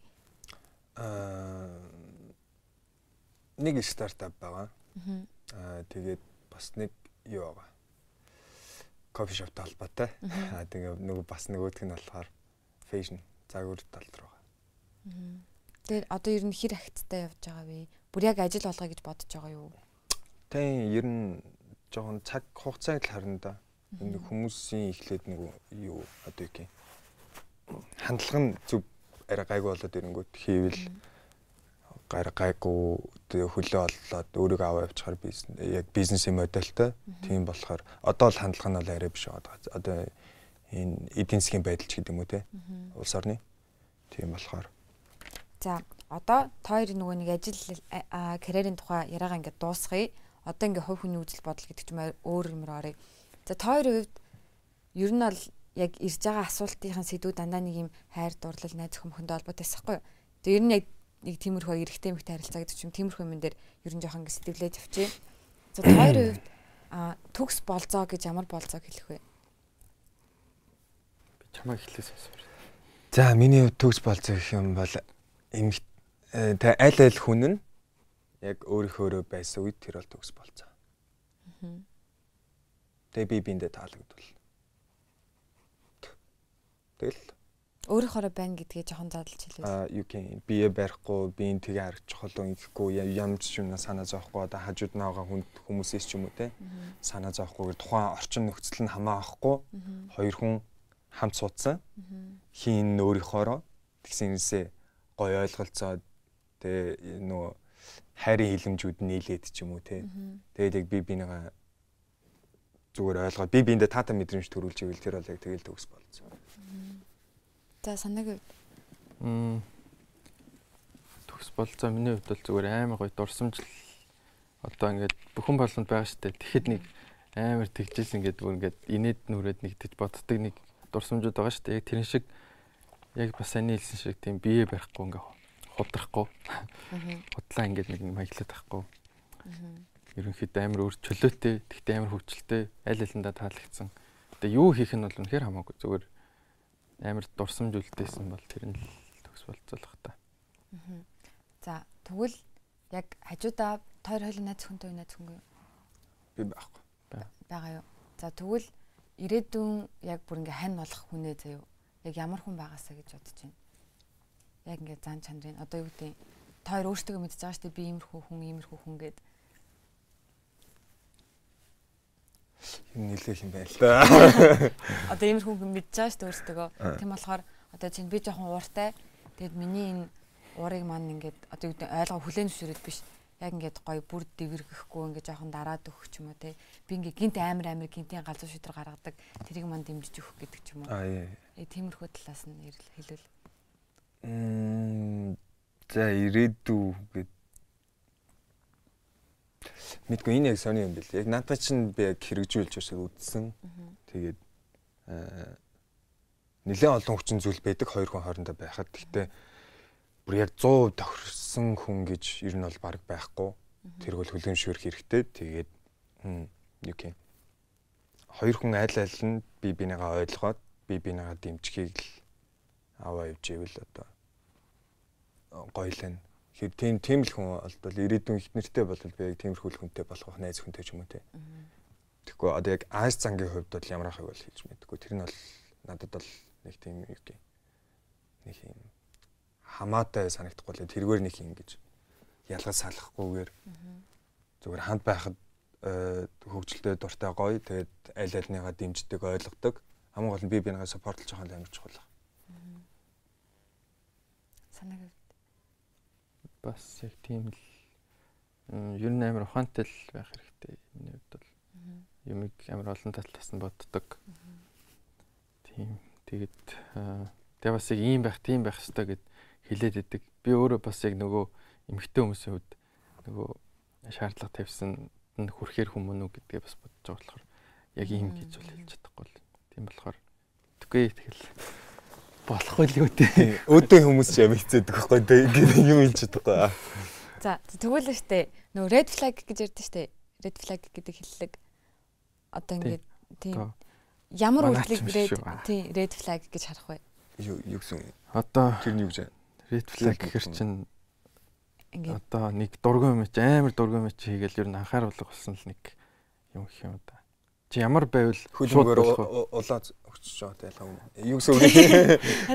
Аа нэг стартап байгаа. Аа тэгээд бас нэг юу байгаа. Кофе шоптой холбоотой. Аа тэгээ нөгөө бас нөгөөх нь болохоор фэшн загвар руу байгаа. Тэгээд одоо ер нь хэр агттай явж байгаа вэ? Бүр яг ажил болгоё гэж бодож байгаа юу? Тийм ер нь жоохон цаг хугацааг л харна да. Энэ хүмүүсийн эхлээд нэг юу одоо юу гэх хандлага нь зөв арай гайгүй болоод ирэнгүүт хийвэл гар гайгүй хөлөө оллоод өөрийгөө аваа явчихаар бизнес яг бизнесийн модельтэй тийм болохоор одоо л хандлага нь бол арай биш байгаа. Одоо энэ эдийн засгийн байдал ч гэдэг юм уу те? Улс орны? Тийм болохоор. За одоо тоор нөгөө нэг ажил карьерийн тухай яриагаа ингээд дуусгая одоо ингээ хувь хүний үзэл бодол гэдэг ч юм өөр юмроо оръё. За тойрын хувьд ер нь бол яг ирж байгаа асуултын сэдвүүд дандаа нэг юм хайр дурлал найз хөхөмхөндөө холбоотой байхгүй юу. Тэгээ ер нь яг нэг тиймэрхүү эрэгтэй эмэгтэй харилцаа гэдэг чинь тиймэрхүү юм дээр ер нь жоохон ингээ сэтгэлээд явчих. За тойрын хувьд а төгс болзоо гэж ямар болзоо хэлэх вэ? Би чамаа эхлээс асуув. За миний төгс болзоо гэх юм бол эмэгтэй э, аль аль хүн нь яг өөрийнхөөрөө байсан үед тэр бол төгс болцоо. Тэгээ би биэндээ таалагдвал. Тэгэл өөрийнхоороо байна гэдгээ жоохон задлж хэлээ. Аа юу гэх бие барихгүй, биеийн тгээ харах чухал ингэхгүй ч юм санаа зовхгүй одоо хажууд наага хүн хүмүүсээс ч юм уу те санаа зовхгүй тухайн орчин нөхцөл нь хамаахгүй хоёр хүн хамт суудсан. Хин өөрийнхоороо тэгсэнээсээ гой ойлголцоод тэгээ нөгөө хайрын хилэмжүүд нийлээд ч юм уу те. Тэгээд яг би бинийгаа зүгээр ойлгоод би биэндээ таата мэдрэмж төрүүлж ивэл тэр бол яг тэгэл төгс болцсон. За санааг м төгс болцоо миний хувьд бол зүгээр амар гоё дурсамжл одоо ингээд бүхэн болгонд байгаа штэ. Тэгэхэд нэг амар тэгжсэн ингээд бүр ингээд инээд нүрээд нэг тэгж боддог нэг дурсамжууд байгаа штэ. Яг тэрэн шиг яг бас саний хэлсэн шиг тийм бие барихгүй ингээд худрахгүй. Худлаа ингээд нэг маяглаад байхгүй. Ерөнхийдөө амар өөр чөлөөтэй, тэгтээ амар хөвчлөлтэй, аль алиндаа таалагдсан. Тэгээ юу хийх нь бол үнэхээр хамаагүй зүгээр амар дурсамж үлдээсэн бол тэр нь л төгс болцоолох та. За тэгвэл яг хажуудаа тойр хойлын найз хүнтэй найз хүнгүй? Би байхгүй. Бага юу. За тэгвэл ирээдүйн яг бүр ингээ хань болох хүнээ заяа. Яг ямар хүн байгаасаа гэж бодож байна яг ингээд зан чанарын одоо юу гэдэг та хоёр өөрсдөө мэдж байгаа шүү дээ би иймэрхүү хүн иймэрхүү хүн гэд юм нэлээх юм байна л да. Одоо иймэрхүү хүн мэдж байгаа шүү дээ өөрсдөө. Тийм болохоор одоо чинь би жоохон ууртай. Тэгэд миний энэ уурыг маань ингээд одоо юу гэдэг ойлгоо хүлээн зөвшөөрөд биш. Яг ингээд гоё бүр дэвэргэхгүй ингээд жоохон дараад өгөх ч юм уу те. Би ингээд гинт амир амир гинтийн галзуу шийдэр гаргадаг. Тэрийг маань дэмжиж өгөх гэдэг ч юм уу. Аа яа. Э тиймэрхүү талаас нь хэлвэл. За ирээдүү гэд мэдгүй энэ яг сони юм бэл. Яг надад чинь би яг хэрэгжүүлж байгаа үзсэн. Тэгээд нэлээд олон хүчин зүйл байдаг хоёр хүн хоорондоо байхад. Гэхдээ бүр яг 100% тохирсон хүн гэж ер нь бол баг байхгүй. Тэр бол хүлэмжшүүрх хэрэгтэй. Тэгээд юу гэх хоёр хүн аль аль нь би бинийгаа ойлгоод би бинийгаа дэмжихийг л аваа явж ивэл одоо гоё л байна. Тэгэхээр тийм тийм л хүн бол ирээдүйн их нэртэй бол би яг тиймэрхүү хүнтэй болох найз хүнтэй ч юм уу те. Тэгэхгүй одоо яг Аз зангийн хувьд бол ямар ахыг бол хийж мэдгүй. Тэр нь бол надад бол нэг тийм юу гэх нэг юм хамаатай санагдахгүй л тэргээр нэг юм гэж ялгаж салахгүйгээр зүгээр ханд байхад э, хөгжилтэй дуртай гоё тэгээд аль альныгаа дэмждэг ойлгодог хамгийн гол нь би бинийгаа саппортлж байгаа юм амар чухал санааг бас яг тийм л ер нь амар ухаантай л байх хэрэгтэй. Миний хувьд бол юмыг амар олон талаас нь боддог. Тийм. Тэгээд тэгээ бас яг ийм байх, тийм байх хэрэгтэй гэд хэлээд идэг. Би өөрөө бас яг нөгөө эмгтэй хүмүүсийн хувьд нөгөө шаардлага тавьсан хүрхээр хүмүүн үү гэдгээ бас бодож байгаа болохоор яг ийм гэж бол хэлж чадахгүй л. Тийм болохоор тэггүй тэгэл болохгүй л юу те. Өөдөө хүмүүс ч юм хэцээдэг байхгүй те. Ингээд юм хэлж чадахгүй. За тэгвэл штэ нөө red flag гэж ярьдэн штэ. Red flag гэдэг хэллэг одоо ингээд тийм ямар үйлдэлийг red тийм red flag гэж харах вэ? Юу юу гэсэн юм? Одоо Тэр нь юу гэж? red flag гэхэр чинь Ингээд одоо нэг дургүй мэт амар дургүй мэт хийгээл ер нь анхааруулга болсон л нэг юм их юм да. Чи ямар байвал Хөлбөмбөр улаа өгчөж байгаа ялгаа юм. Юу гэсэн үг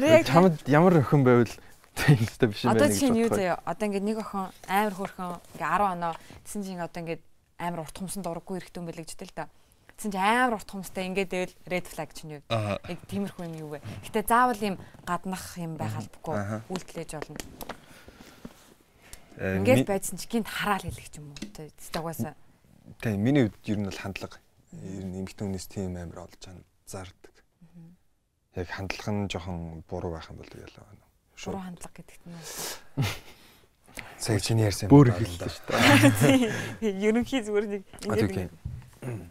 вэ? чамд ямар охин байвал тэгтэй биш юм Одоо байна чинь юу заяа? Одоо ингээд нэг охин амар хөөрхөн ингээ 10 оноо тэгсэн чинь одоо ингээд амар урт хумсан дурггүй эрэхтэн байлаа гэжтэй л да. Тэгсэн чинь амар урт хумстай ингээд дэвэл red flag чинь юу? Яг тиймэрхүү юм юу вэ? Гэтэ заавал юм гаднах юм байх албагүй үйлдэлж болно. Э, Ингээд байцсан чи гинт хараал хэлэх юм уу? Тэгвээс Тийм миний хувьд ер нь бол хандлага. Ер нь эмэгтэй хүнээс тийм амар олж чан зардаг. Яг хандлага нь жоохон буруу байх юм бол ялаа байна. буруу хандлага гэдэгт нь Сая чиний ярьсан бүр хэлсэн шүү дээ. ерөнхий зүгээр нэг тийм.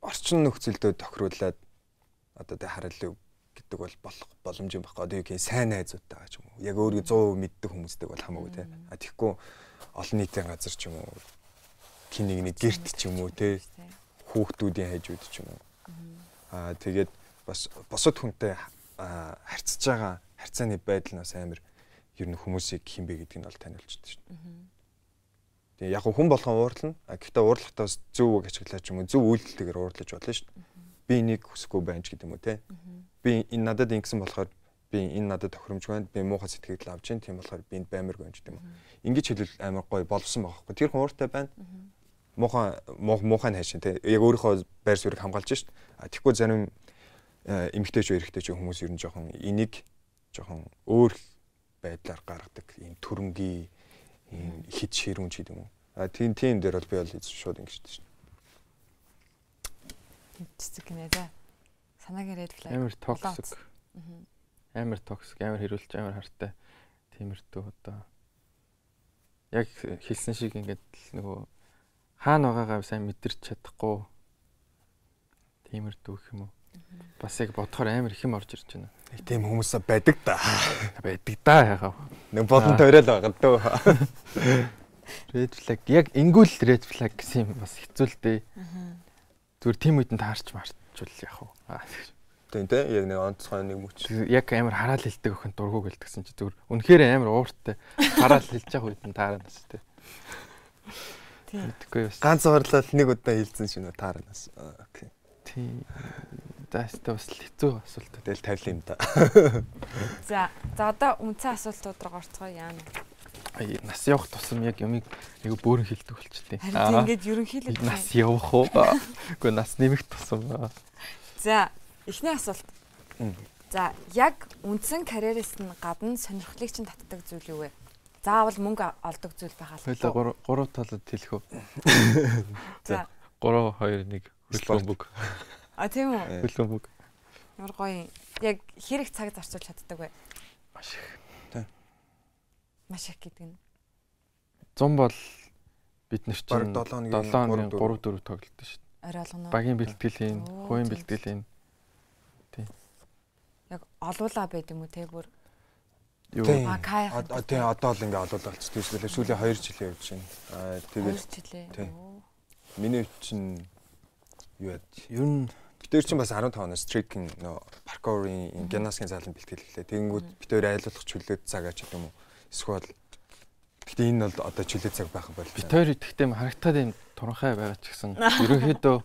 Орчин нөхцөлдөө тохируулаад одоо тэ харилав гэдэг бол болох боломж юм гэх юм сайн найзуудтай байгаа ч юм уу. Яг өөрийгөө 100% мэддэг хүмүүстэй бол хамаагүй те. А тэгэхгүй олон нийтийн газар ч юм уу. Кинийг нэг гэрт ч юм уу те. Хүүхдүүдийн хажууд ч юм уу. Аа тэгээд бас босод хүнтэй харьцаж байгаа харьцааны байдал нь бас амар ер нь хүмүүсийг хинбэ гэдгийг нь бол таниулчихдаг шүү дээ. Тэгээ яг хүн болгон уурлна. А гэхдээ уурлахтаа бас зөв үг ашиглаж юм уу зөв үйлдэлтэйгээр уурлаж болно шүү дээ. Би энийг хүсэхгүй байна ч гэдэг юм уу те. Би энэ надад ингэсэн болохоор би энэ надад тохиромжгүй байна. Би муухай сэтгэл авч чинь тийм болохоор би энд баймиргүй ч гэдэг юм уу. Ингэж хэлвэл амар гоё болсон байгаа хгүй. Тэр хүн ууртай байна. Муухай муухай хайшин те. Яг өөрийнхөө байр суурийг хамгаалж дээ. А тэгэхгүй зарим э, эмгтээч эрэгтэйч хүмүүс ер нь жоохон энийг жоохон өөр байдлаар гаргадаг. Ийм төрөнгийн ийм хит ширүүн ч гэдэг юм уу. А тийм тийм дээр бол би бол шууд ингэж дээ. цэцэг гинэ за. Санаагийн red flag. Амар токсик. Амар токсик, амар хэрүүлж, амар хартай. Тиймэрдүү одоо яг хэлсэн шиг ингээд л нөгөө хаана байгаагаа сайн мэдэрч чадахгүй тиймэрдүү юм уу. Бас яг бодохоор амар их юм орж ирж байна. Нэг тийм хүмүүс байдаг да. Байдаг да яхав. Нэг болон тойрол байгаа дөө. Red flag яг ингүүл red flag гэсэн юм бас хэцүү л дээ. Зүгээр тийм үед нь таарч марчвал яах вэ? Аа, Тийм те яг нэг онцгой нэг мөч. Яг амар хараал хэлдэг охин дургуг гэлтгсэн чи зүгээр үнэхээр амар ууртай хараал хэлж явах үед нь тааранаас тээ. Тийм. Тэгэхгүй бас Ганц орлол нэг удаа хилцэн шинэ тааранаас. Окей. тийм даастай бас л хэцүү асуулт. Тэгэл тавил юм да. За за одоо үнцэн асуултууд руу орцгоо яана. Нас явах тусам яг юмыг нэг бөөрн хэлдэг болчтой. Харин ингээд ерөнхийдөө нас явах уу? Үгүй нас нэмэх тусам. За эхний асуулт. За яг үндсэн карьераас нь гадна сонирхлыг чинь татдаг зүйл юу вэ? Заавал мөнгө олдог зүйл байх Хоёлаа гур- гурав талд хэлэх үү? За 3 2 1 Спорт. хөлбөмбөг. а тийм үү? Э, Хөлбөмбөг. Ямар гоё. Яг хэрэг цаг зарцуулж чаддаг вэ? Маш их. Маш их гэдэг нь. 100 бол бид нар чинь Бараг 7 7 хоногийн хоногийн 3 4 тоглолт шүү дээ. Орой алгана. Багийн бэлтгэл хийн, хувийн тийм. бэлтгэл хийн. Яг олуула байд юм уу те бүр. Юу Тийм. Одоо л ингээ олоол болчихсон шүү дээ. Сүүлийн 2 жилийн явж байна. Аа тэгээд жилээ. Тийм. Миний чинь юу яд. ер нь Гэтэр чинь бас 15 оноос трекинг нөө паркурын гимнастикийн заалан бэлтгэлээ. Тэгэнгүүт бид өөр айлуулах чөлөөт цагаач гэдэг юм уу. Эсвэл Гэтэ энэ бол одоо чөлөө цаг байх бол. бит хоёр идэхтэй харагтаад юм туранхай байгаа ч гэсэн ерөнхийдөө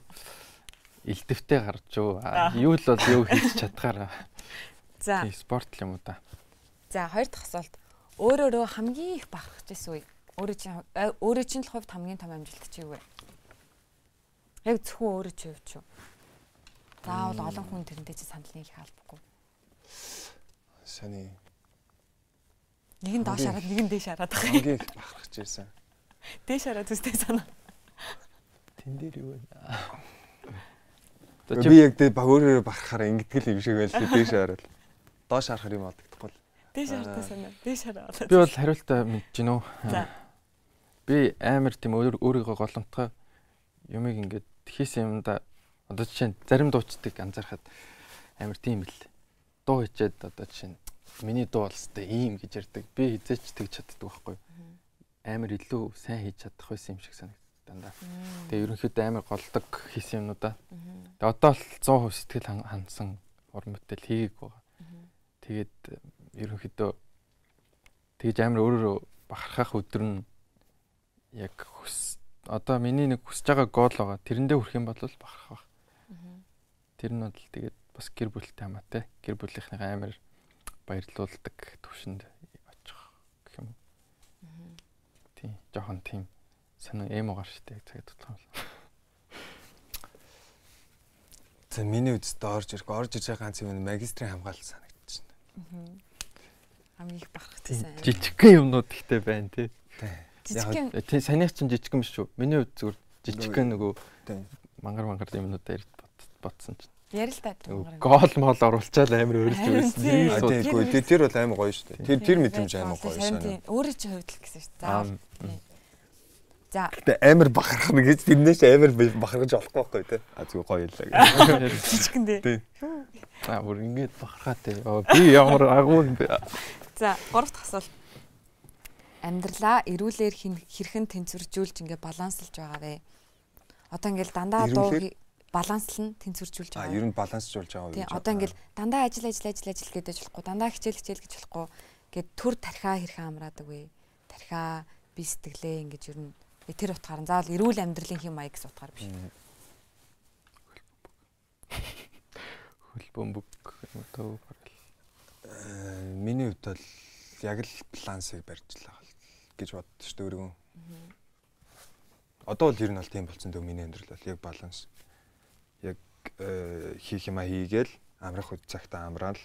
илдэвтэй гарч юу. Юу л бол юу хийж чадхаараа. За Тийм спорт л юм уу да. За хоёр дахь асуулт. Өөрөөрөө хамгийн их бахархаж байсан үе. Өөрөө чинь э, өөрөө чинь л хувьд хамгийн том амжилт чи юу вэ? Яг зөвхөн өөрөө чи юу ч юу? Заавал олон хүн тэрнтэй чи санал нэг их албагүй. Сани Нэг нь доош хараад нэг нь дээш хараад байгаа. хамгийн их бахархаж ирсэн. Дээш хараад үстэй санаа. Тэн дээр юу вэ? Би яг тэ баг өөрөөр бахархаар ингэдэг юм шиг байл л дээш хараад. Доош харахаар юм л. Дээш Аа. хараад санаа. Дээш хараад. би бол хариултаа мэдэж гинөө. За. Би амар тийм өөр өөрийгөө голомтгой юмыг ингээд хийсэн юмда одоо жишээ нь зарим дуучдыг анзаархад амар тийм л дуу хичээд одоо жишээ нь миний дуу бол өстэй ийм гэж ярьдаг. Би хизээч тэгж чаддаг байхгүй. Амар илүү сайн хийж чадах байсан юм шиг санагдав дандаа. Тэгээ ерөнхийдөө амар голдог хийсэн юмнуудаа. Тэгээ одоо л 100% сэтгэл хансан уран бүтээл хийгээг байгаа. Тэгээд ерөнхийдөө тэгж амар өөрөөрөө бахархах өдөр нь яг хүс одоо миний нэг хүсэж байгаа гол байгаа. Тэрэндээ хүрэх юм бол бахархах баг. Тэр нь бол тэгээд бас гэр бүлтэй хамаатай. Гэр бүлийнхний амар баярлуулдаг төвшөнд очих гэх юм. Тийм, жоохон тийм санаа эм угаар штэ цагт тутлах юм. За миний үстд орж ирэх орж иж байгаа ганц юм магистрийн хамгаалалт санагдаж байна. Хамгийн их бахархсан. Жижигхэн юмнууд ихтэй байна тий. Жижигхэн. Тий санийх чинь жижигхэн биш үү? Миний хувьд зүгээр жижигхэн нөгөө мангар мангар юмнууд дээр ботсон чинь. Ярил та. Гол мол оруулчаал амар өөрлөж байсан. Тийгүй тэр бол амар гоё шүү дээ. Тэр тэр мэдрэмж амар гоё шүү. Өөрөө чи хувьдлах гэсэн шүү дээ. За. Гэтэ амар бахархна гэж тэрнээс амар бахархаж болохгүй байхгүй тий. А зүгээр гоё яллаа гэж. Жижигэн дээ. Аа бүр ингэж бахархаатай. Би ямар агуу юм бэ? За, гурав дахь асуулт. Амьдралаа эрүүлэр хэрхэн тэнцвэржүүлж ингээ баланслж байгаа вэ? Одоо ингээл дандаа дуу баланслна тэнцвэржүүлж байгаа. Аа, ер нь балансжуулж байгаа үү? Тийм, одоо ингээл дандаа ажил ажил ажил ажил гэдэж болохгүй, дандаа хичээл хичээл гэж болохгүй. Гэт төр тархаа хэрхэн амраадаг вэ? Тархаа би сэтгэлээ ингэж ер нь тэр утгаар нь заавал эрүүл амьдралын хэм маяг гэсэн утгаар биш. Хөл бөмбөг одоо э, миний хувьд бол яг л балансыг барьж л байгаа гэж боддоо шүү дээ өөрийгөө. Одоо бол ер нь бол тийм болсон дөө миний амьдрал бол яг баланс. Яг э, хийх юма хийгээл амрах үед цагтаа амраал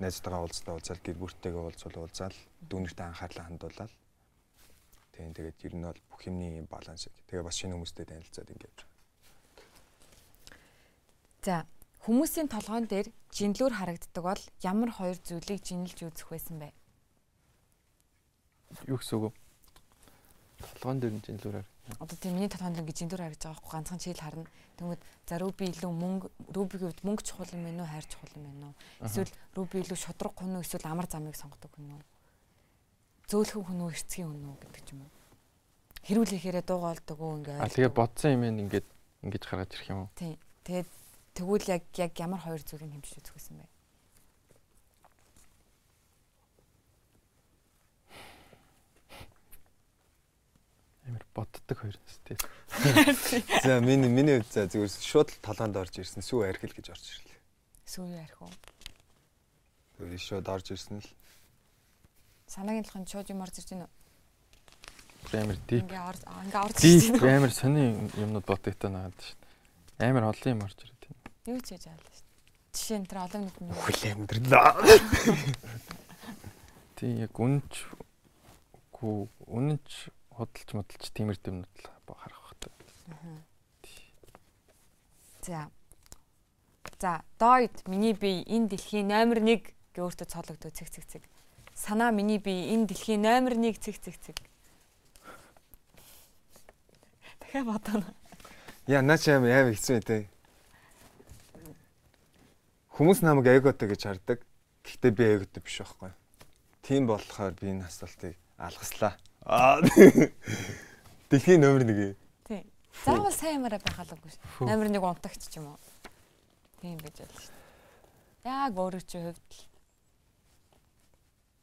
найзтайгаа уулзтаа уулзаал гэр бүлтэйгээ уулзвал уулзаал дүүнэртэй анхаарлаа хандуулаад Тийм тэгээд ер нь бол бүх юмний баланс яг. Тэгээ бас шинэ хүмүүстэй танилцаад ингэж. За хүмүүсийн толгойн дээр жинлүүр харагддаг бол ямар хоёр зүйлийг жинэлж үзэх байсан бэ? Юу гэсэн үг вэ? Толгойн дээр жинлүүр харагдана. Одоо тийм миний толгойн дээр ингэ жинлүүр харагдаж байгаа байхгүй ганцхан чийл харна. Тэгмэд за руби илүү мөнгө рубигийн хувьд мөнгө чухал юм байна уу, хайр чухал юм байна уу? Эсвэл руби илүү шодрог хүн үү, эсвэл амар замыг сонгодог хүн үү? зөөлхөн хүн үү эрцгийн хүн үү гэдэг юм уу. Хэрүүлэхээрээ дуугаалдаг уу ингээ. А тэгээ бодсон юм ингээд ингэж гаргаж ирэх юм уу? Тийм. Тэгээд тэгвэл яг яг ямар хоёр зүйлийг хэмжиж үзэх гэсэн бэ? Амар боддог хоёр нэстэй. За миний миний хувьд за зүгээр шууд толгоонд орж ирсэн сүү архил гэж орж ирлээ. Сүү архив уу? Тэгээд шууд орж ирсэн л санаагийн толгойд шууд юм орж ирж байна уу? Амар дип. Ингээ орж ингээ орж ирж байна. Амар сони юмнууд ботогтой наад шүү дээ. Амар олон юм орж ирээд. Юу ч яаж аалаа шүү дээ. Жишээ нь тэр олон нэг юм. Хөл амьдралаа. Тий яг үнч гүү үнэнч худалч модалч тиймэр дэмнүүд л харах хэрэгтэй. За. За, дойд миний бие энэ дэлхийн номер 1 гэ өөртөө цоологдөө цэг цэг цэг санаа миний би энэ дэлхийн номер 1 цэг цэг цэг. Дахиад бодоно. Яа наач аим аим хэцүү ээ. Хүмүүс намайг эготой гэж хардаг. Гэхдээ би эготой биш байхгүй. Тийм болохоор би энэ асуултыг алгаслаа. Аа. Дэлхийн номер 1. Тийм. Заавал сайн юмараа байх алгагүй ш. Номер 1 унтагч ч юм уу. Тийм байж болно ш. Яг өөрөө чи хувьд л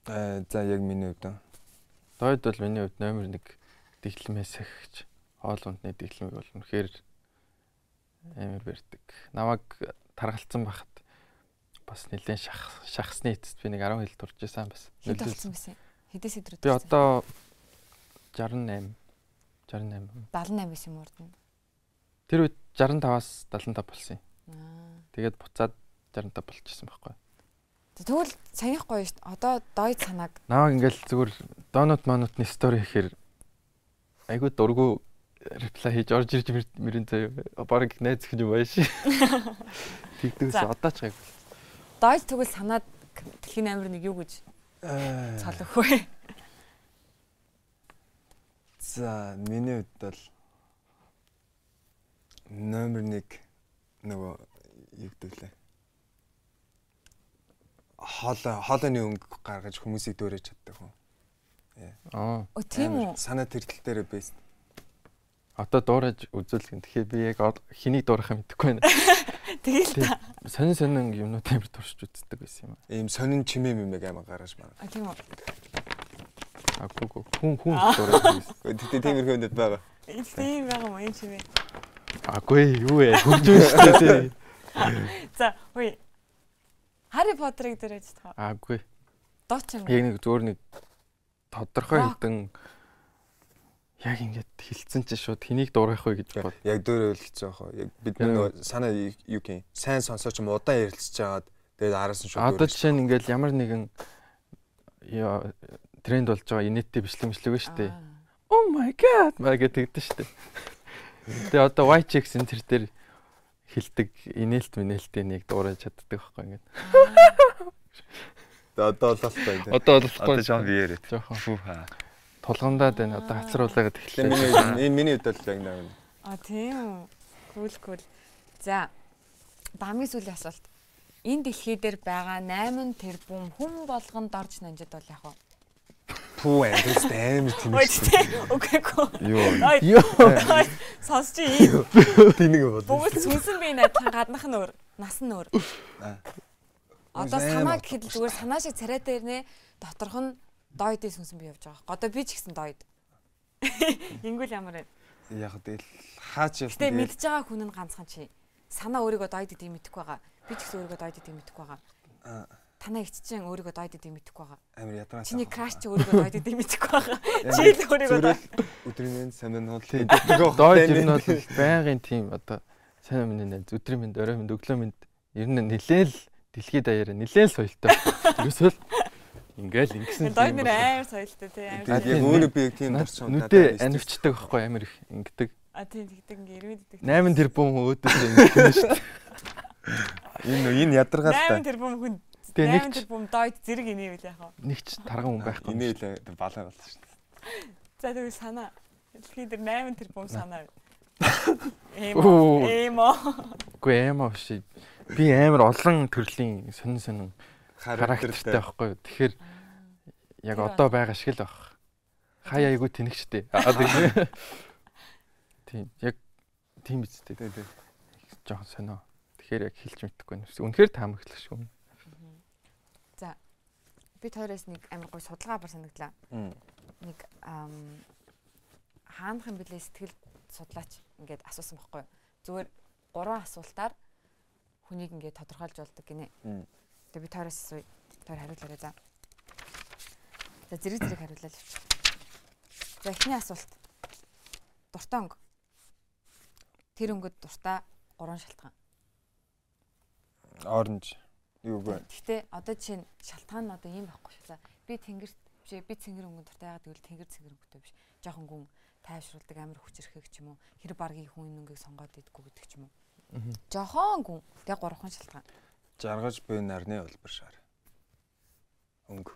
Аа за яг миний хувьд. Дойд бол миний хувьд номер 1 дэглэмээс ахиж хоол ундны дэглэмийг бол үнэхээр амар бэрдэг. Намайг таргалцсан байхад бас нэлээд шах шахсны эцэст би нэг 10 хил турж байсан бас. Хэд болсон байсан? Хэдээс өдрөд? Би одоо 68 68 78 байсан юм урд нь. Тэр үед 65-аас 75 болсон юм. Аа. Тэгээд буцаад 65 болчихсон байхгүй. Тэгвэл саяных гоё шүү. Одоо дойд санааг намайг ингээл зүгээр донот монотны стори хийхээр айгуу дургу реплай хийж орж ирж мөрөн заяа. Бараг найз гэж юм байна ши. Тэгдэгс одоо ч гайгүй. Дойд тэгвэл санаад дэлхийн амир нэг юу гэж цолох вэ? За миний хувьд бол номер 1 нөгөө юу гэдэлээ хоолой хоолойны өнгө гаргаж хүмүүсийг дөөрэж чаддаг хүн. Аа. О тийм үү? Санаа тэртэл дээр бэст. Одоо дуурайж үзүүлгэн. Тэгэхээр би яг хэнийг дуурайхаа мэдэхгүй байна. Тэгэл Тэг. та. Сонин сонин юмнууд амар туршиж үздэг байсан юм аа. Ийм сонин чимээ мэмэг аймаг гаргаж байна. А тийм үү? А гү хүн хүн байсан. Тэгтээ тиймэрхүү өндөд байгаа. Тийм байгаа юм чимээ. Агүй юу ээ. Хөгжмөн шүү дээ. За, хөөе. Хари Поттерыг дөрөж таа. Агүй. Дооч юм. Яг нэг зүгээр нэг тодорхой Rock. Яг ингээд хилцэн чи шууд хэнийг дуурайх вэ гэж бод. Яг дөөрөө хэлж байгаа хоо. Яг бид нөгөө санаа юу гин сайн сонсооч юм удаан ярилцж жагаад тэгээд араас нь шууд Одоо жишээ нь ингээд ямар нэгэн тренд болж байгаа инээдтэй бичлэг мэтлэг ба штэ. Oh my god маа гэдэг шүү дээ. Тэгээ одоо white chicks энэ төр дээр хилдэг инээлт минээлтээ нэг дуурайж чаддаг байхгүй ингээд. Одоо бол л байна. Одоо болохгүй. Одоо жоо биеэрээ. жоохон Фүү хаа. тулгандаад байна. Одоо хацруулаагаад Тэгээ эхлэв. миний энэ миний хувьд л яг нэг А тийм үү. Кул кул. За. Дамгийн сүлийн асуулт. Энэ дэлхий дээр байгаа 8 тэрбум хүн болгонд орж нанжид бол яг уу. пүү амжилт амар тийм. Үгүй гоо. Юу. Ой. Йоо. Сонсч ийм. Тэнэг бол. Бүгд сүнсэн би найдхан гаднах нь өөр, нас нь өөр. Одоо бодох гэхэд л зүгээр санаа шиг царай дээр нэ доторх нь дойдын сүнсэн би явж байгаа. Одоо би ч гэсэн дойд. Ингүүл ямар вэ? Яг тэгэл хаач явсан. Гэтэ мэдж байгаа хүн нь ганцхан чи. Санаа өөрийгөө дойд гэдгийг мэдэхгүй байгаа. Би ч гэсэн өөрийгөө дойд гэдгийг мэдэхгүй байгаа. Аа. Танаа ихчэн өөрийгөө дойд гэдгийг мэдэхгүй байгаа. амар ядраа. Чиний краш чи өөрийгөө дойд гэдгийг мэдэхгүй байгаа. Чи л өөрийгөө дойд. өдрийн сонин нуул. Доод ер нь бол байнгын тим одоо сайн өмнө нэ өдрийн мэнд орой мэнд өглөө мэнд ер нь нилээл дэлхийд даяараа нилээл соёлтой. Ерөөсөө л ингээл ингэсэн. Дойд нэр амар соёлтой тий амар. Тэгээд яг өөрөө би тийм дурч нүдээ анивчдаг байхгүй амар их ингэдэг. А тий тэгдэг ингээ ирмэддэг. 8 тэрбум өөдөөс ингэсэн шүү дээ. Энэ энэ ядаргаалтай. 8 тэрбум хүн Тэгээ нэг 8 ч тэрбум дойд зэрэг инээвэл яах вэ? нэг ч тарган хүн байхгүй. Инээ л балаа болсон шүү дээ. За тэгвэл санаа. Дэлхий дээр 8 тэрбум санаа. Эмо. Эмо. Үгүй аимаа биш. Би амар олон төрлийн сонин сонин характертай байхгүй. Тэгэхээр яг одоо байгаа шиг л баг. Хай айгу тэнэгчтэй. Аа тийм. Тийм яг тийм биз дээ. Тий, тий. Жохон сонио. Тэгэхээр яг хэлж мэдэхгүй байна. Үнэхээр таамаглах шүү. Бид хоёроос нэг амар гой судалгаа бар санагдлаа. Нэг хаанах юм бэлээ сэтгэл судлаач ингээд асуусан байхгүй юу? Зүгээр гурван асуултаар хүнийг ингээд тодорхойлж болдог гинэ. Тэгээ бид хоёроос асууя. Тэр хариулаарай за. За зэрэг зэрэг хариулаад явчих. За эхний асуулт. Дуртай өнгө. Тэр өнгөд дуртай гурван шалтгаан. Оранж. Юу вэ? Гэхдээ одоо жишээ нь шалтгаан нь одоо ийм байхгүй шүү. За би тэнгэрт биш ээ, би цэнгэр өнгөнд дуртай яагаад гэвэл тэнгэр цэнгэр өнгөтэй биш. Жохон гүн тайвшруулдаг амар хүчрэхэг ч юм уу. Хэр баргийн хүн энэ өнгөийг сонгоод идэггүй гэдэг ч юм уу. Жохон гүн. Тэгээ гурван шалтгаан. Жаргаж буй нарны улбар шар. Өнгө.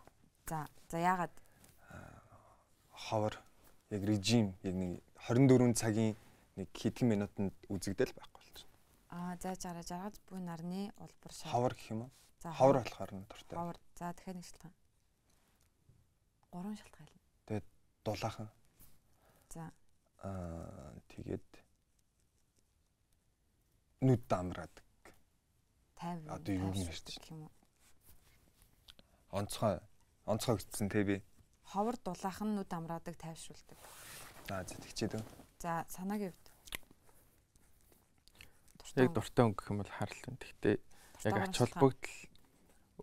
За за яагаад Ховор. Яг режим яг нэг 24 цагийн нэг хэдэн минутанд үзэгдэл байхгүй болчихно. аа за жараа жаргаж буй нарны улбар шар. Ховор гэх юм уу? За Ховор болохоор нь дуртай. Ховор. За дахиад нэг шалтгаан. Гурван шалтгаан л. Дулаахан. За Аа тэгээд нүд дамраад 50. Одоо юу юм ярьж гэх юм уу? онцгой онцгой гэсэн те би. Ховор дулаахан нүд амраадаг тайвшруулдаг. За зэтгчээд үү. За санаагийн хувьд. Яг дуртай өнгө гэх юм бол харал байна. Гэхдээ яг ач холбогдол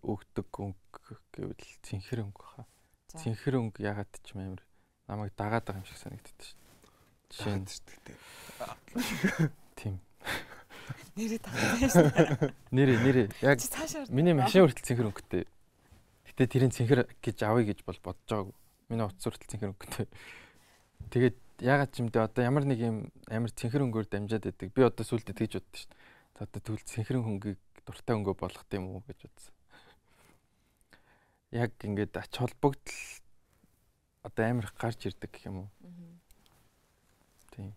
өгдөг өнгө гэвэл цэнхэр өнгө хаа. Цэнхэр өнгө ягаад ч юм амар намайг дагаад байгаа юм шиг санагддаг шүү. Жишээ нь тийм. Нэрээ тавтай шүү дээ. Нэрээ нэрээ яг миний машин хүртэл цэнхэр өнгөтэй. Гэтэ тэрийн цэнхэр гэж авъя гэж бол бодож байгаагүй. Миний утас хүртэл цэнхэр өнгөтэй. Тэгээд ягаад ч юм дэ одоо ямар нэг юм амар цэнхэр өнгөөр дамжаад байдаг. Би одоо сүлдө тэгж боддоо шүү. дээ. Одоо тэгвэл цэнхэр өнгөийг дуртай өнгө болгох юм уу гэж бодсон. Яг ингээд ач холбогдол одоо амар их гарч ирдэг гэх юм уу? Тийм.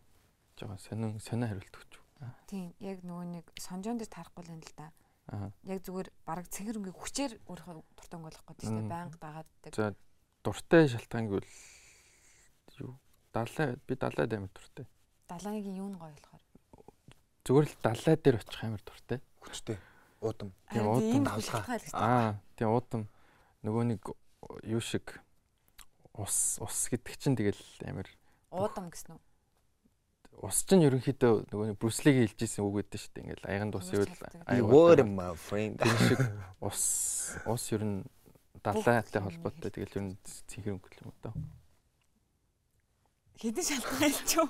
Жогоо сонин сонио хариулт өгч. Тийм яг нөгөө нэг сонжоон дээр тарахгүй л юм л да. Аа. Яг зүгээр бараг цэнгэр ингээ хүчээр өөрийнхөө гэдэг чинь Мм. байнга дагааддаг. За дуртай шалтгаан гэвэл юу? Далай би далайд амар дуртай. Далаагийн юу нь гоё болохоор. Зүгээр л далай дээр очих амар дуртай. Хүчтэй. Уудам. Тийм, уудам давлгаа. л. Аа, тийм уудам нөгөө нэг юу шиг ус ус гэдэг чинь тэгэл амар Уудам гэсэн үү? Ус чинь ерөнхийдөө нөгөө нэг Брюслигийн хэлжсэн үг гэдэг шүү дээ. Ингээл аян дус ивэл were my friend. шиг ус ус ер нь далайтай холбоотой тэгэл ер нь цэнхэр өнгөлөг юм даа. Хэдэн шалтгаан хэлж юу?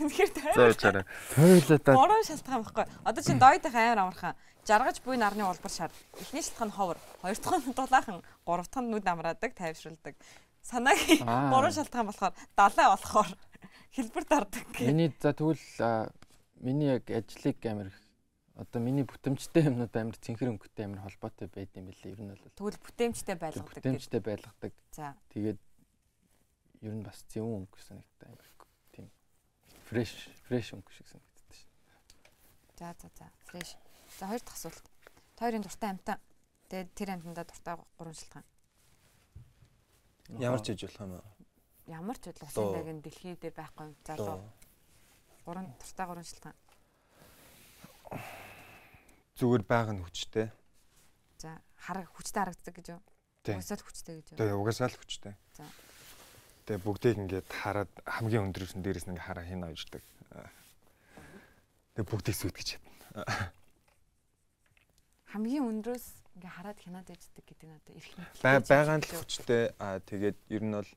Үнэхээр ячаарай. Тойлоо Гурван шалтгаан байхгүй. Одоо чинь дойдох амар амархан. Жаргаж буй нарны улбар шар. Эхний шалтгаан ховор, хоёр дахь нь дулаахан, гурав дахь нь нүд амраадаг, тайвшруулдаг. Санаагийн Аа. гурван шалтгаан болохоор далай болохоор хэлбэр дордог. Миний за тэгвэл миний яг ажлыг амар одоо миний бүтэмжтэй юмнууд амар цэнхэр өнгөтэй амар холбоотой байд юм билээ. Ер нь бол Тэгвэл бүтээмжтэй байлгадаг гэж. бүтэмжтэй байлгадаг. За. Тэгээд ер нь бас зөвөн өнгө санагддаг амар тийм фреш фреш өнгө шиг санагддаг шин. За за за. Фреш. За хоёр дахь асуулт. Тойрын дуртай амтан. Тэгээд тэр амтандаа дуртай гурван шалтгаан. Ямар ч хийж болох юм аа. Ямар ч Дуу. усын байг нь дэлхий дээр байхгүй юм. За Одоо луу. Гурван дуртай гурван шалтгаан. зүгээр байг нь хүчтэй. За хараг хүчтэй харагддаг гэж юу? Тийм. Угсаал хүчтэй гэж юу? Тэгээ угаасаа л хүчтэй. За. Тэгээ бүгдийг ингээд хараад хамгийн өндөрөөс нь дээрээс нь ингээд хараа хин ойждаг. Тэгээ бүгдийг сүйтгэж чадна. Хамгийн өндрөөс ингээ хараад хянаад байждаг гэдэг нь одоо эрх мэт. Бай байгаа нь л хүчтэй. Аа тэгээд ер нь бол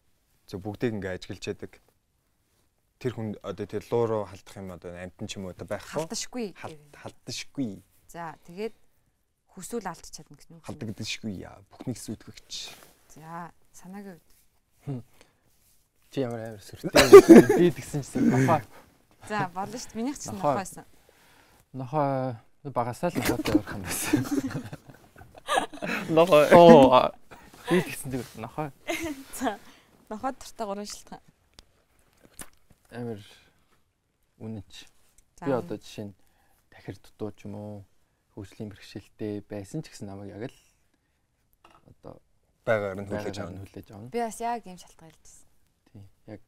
зөв бүгдийг ингээд ажиглаж яадаг. Тэр хүн одоо тэр луу руу халдах юм одоо амтэн ч юм уу одоо байхгүй. Халташгүй. Халд- Халдашгүй. За тэгээд хүсвэл алдчих чадна гэсэн үг. Халдагдашгүй яа. Бүхнийг сүйтгэгч. За санаагийн үед. Чи ямар амар сүртэй. Би тэгсэн чинь нохоо За болно шүү дээ. Минийх ч Нохой. нохой байсан. нохоо багасаа л нохоотой явах юм байсан. Нохоо. Оо би тэгсэн чинь нохоо За нохой дуртай гурван шалтгаан. амар үнэнч. Би одоо жишээ нь дахир дутуу ч юм уу хөгжлийн бэрхшээлтэй байсан ч гэсэн намайг яг л одоо Байгаар нь хүлээж авна. хүлээж авна. би бас яг ийм шалтгаан хэлжсэн. Тийм. Яг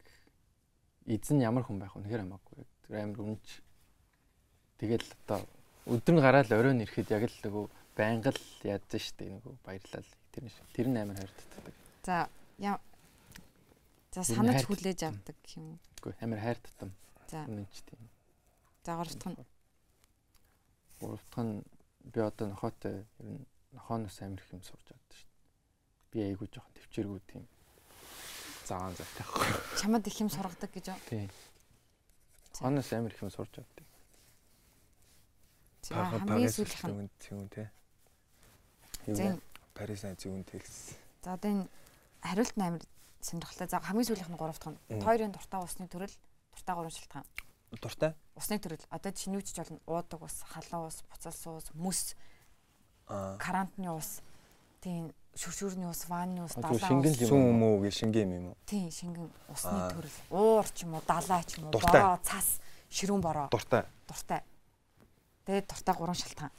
эзэн ямар хүн байх вэ? Үнэхээр хамаагүй. Амар үнэнч. Тэгэл одоо өдөр нь гараад оройн ирэхэд яг л нөгөө байнга л ядсан шүү дээ нөгөө баярлал. Тэр нь. Тэр нь амар хайртдаг. За За санаж хүлээж авдаг гэх юм уу? Үгүй амар хайр татам. За Үнэнч тийм. за гурав дахь нь Гурав дахь нь би одоо нохоотой ер нь нохооноос амар их юм сурч авдаг шүү дээ. Би айгүй жоохон төвчээргүй тийм. Заан зайтай байхгүй. чамд их юм сургадаг гэж юу? Тийм. Нохооноос амар их юм сурч авдаг. За хамгийн сүүлийнх нь зүүн тий. за энэ- Парисын зүүн тэгс. за одоо энэ хариулт нь амар сонирхолтой. За хамгийн сүүлийнх нь гурав дахь нь тойрын дуртай усны төрөл дуртай гурван шалтгаан. Дуртай? Усны төрөл одоо чинүүчж болно. Уудаг ус, халуун ус, буцалсан ус, мүс, Аа. карантны ус, тийм шүршүрний ус, ванны ус, А, зүгээр далайн шингэн ус. юм Сүм уу? юм уу гэ шингэн юм уу? Тийм шингэн усны төрөл. Уур ч юм уу, далай ч юм уу, бороо, цас, ширүүн бороо, Дуртай. дуртай. Тэгээд дуртай гурван шалтгаан.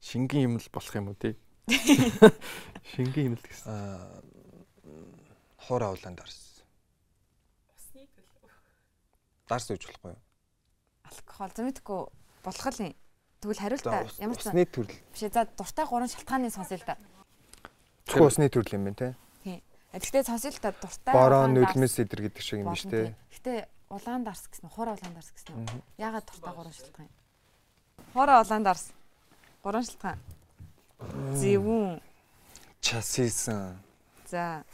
Шингэн юм л болох юм уу тий? Шингэн юм л гэсэн. Аа. Хуур авлаан дарс. Дарс үж болохгүй юу? Алкогол зэмэдэггүй болох л юм. Тэгвэл хариулт За, та ус- ямар ч усны төрөл. Биш за дуртай гурван шалтгааны сонсъё л та. Зөвхөн усны төрөл юм байна те. Гэхдээ сонсъё л та дуртай. Бороо нүлмэс эдэр гэдэг шиг юм биш те. Гэхдээ улаан дарс гэсэн, хуур улаан дарс гэсэн. үү? Ягаад дуртай гурван шалтгаан юм? Хуурай улаан дарс. Гурван шалтгаан. Зэвүүн. Часисан. За.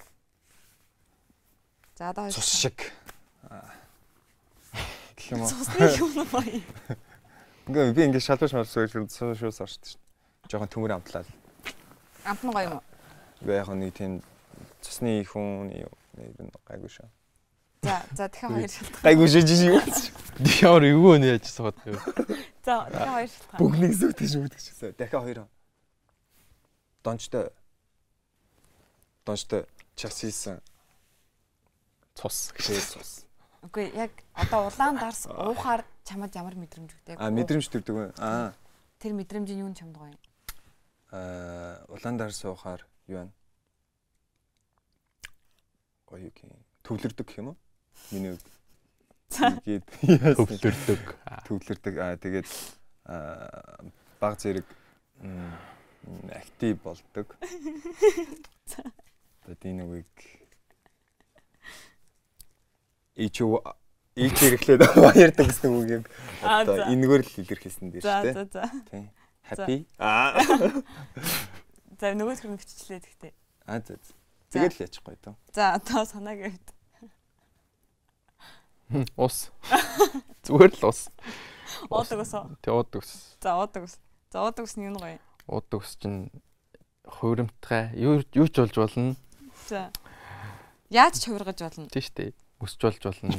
За одоо хоёр Цус шиг. Гэх юм уу? Цусны юм гоё. Ингээ би ингээ шалбарш малсуу шууд шууд оршд шин. Жохон төмөр амтлаа. Амт нь гоё юм уу? Би яг нэг тийм цусны хүн нэг гайгүй шүү. За, за дахиад хоёр шалтгаан. Гайгүй шиж юм. Би ямар эвгүй нэ яаж сууд. За, дахиад хоёр шалтгаан. Бүгнийг зүгтэж шүүдчихсэн. Дахиад хоёр. Дончтой. Дончтой часисан. Цус. Шээ цус. Үгүй яг одоо улаан дарс уухаар чамд ямар мэдрэмж өгдөг? А мэдрэмж төрдөг үү? Аа. Тэр мэдрэмжийн юу нь чамд гоё юм? Аа улаан даар суухаар юу вэ? Гоё юм. Төвлөрдөг гэх юм уу? Миний үг. Тэгээд төвлөрдөг. Төвлөрдөг. Аа тэгээд аа баг зэрэг актив болдог. Тэгээд энэ үгийг ичүү ич хэрэглээд баярдаг гэсэн үгийг одоо энэгээр л илэрхийлсэн дээ шүү дээ. За за за. Тийм. Happy. Аа. За нөгөөс хөр мөвчлээ гэхдээ. Аа за. Тэгээд л яачихгүй тоо. За одоо санаа гэвд. Ус. Зүгээр л ус. Уудаг ус. Тэг уудаг ус. За уудаг ус. За уудаг ус нь юу гоё? Уудаг ус чинь хувирамтгай юу юу ч болж болно. За. Яаж ч хувиргаж болно? Тийм шүү дээ. Өсч болж болно.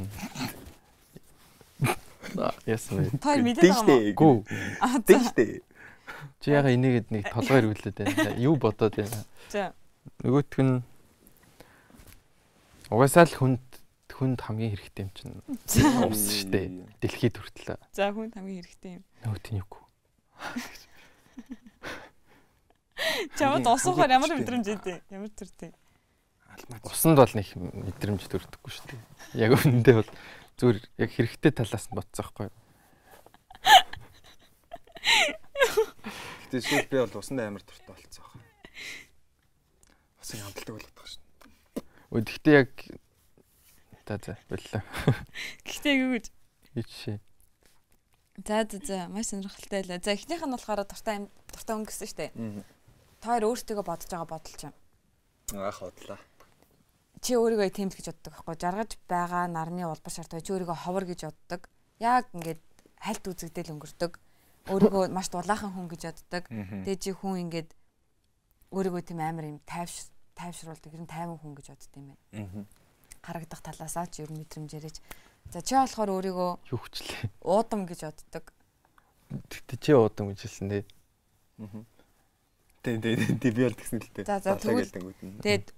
Яасан бэ? Тэр мэдээд байгаа юм уу? Аа тийм шүү дээ. Чи яга энийгэд нэг толгой ирүүлээд байна. Юу бодоод байна? За. Нөгөөх нь угаасаа л хүнд хүнд хамгийн хэрэгтэй юм чинь. Ус шүү дээ. Дэлхийд хүртэл. За хүнд хамгийн хэрэгтэй юм. Нөгөөт нь юу? Чамд усухаар ямар мэдрэмж өгдөө? Ямар төртэй? Усанд бол нэг мэдрэмж төрдөггүй шүү дээ. Яг үнэндээ бол зүгээр яг хэрэгтэй талаас нь бодсон байхгүй юу? Гэтэ шийд би бол усанд амар дуртай болцсон байна. Усын хамтлагдаг болоод байгаа шүү. Өө тэгтээ яг за за боллоо. Гэхдээ юу гэж? Ичшээ. За за за маш сонирхолтой байлаа. За эхнийх нь болохоор дуртай дуртай өнгөсөн шүү дээ. Та хоёр өөртөө бодож байгаа бодол чинь. Аах бодлоо. Чи өөрийгөө тэмд гэж боддог байхгүй жаргаж байгаа нарны улбар шарт чи өөрийгөө ховор гэж боддог. Яг ингээд хальт үзэгдэл өнгөрдөг. Өөрийгөө маш дулаахан хүн гэж боддог. Тэгээ чи хүн ингээд өөрийгөө тийм амар юм тайвш тайвшруулдаг. Ер нь тайван хүн гэж бодд юм байна. Харагдах талаасаа ч ер нь мэдрэмжээрэж. За чи болохоор өөрийгөө юу хүчлээ. Уудам гэж боддог. Тэгтээ чи уудам гэж хэлсэн дээ. Аа. Тэ тэ тэ би бол тэгсэн л дээ. За за тэгвэл тэгээд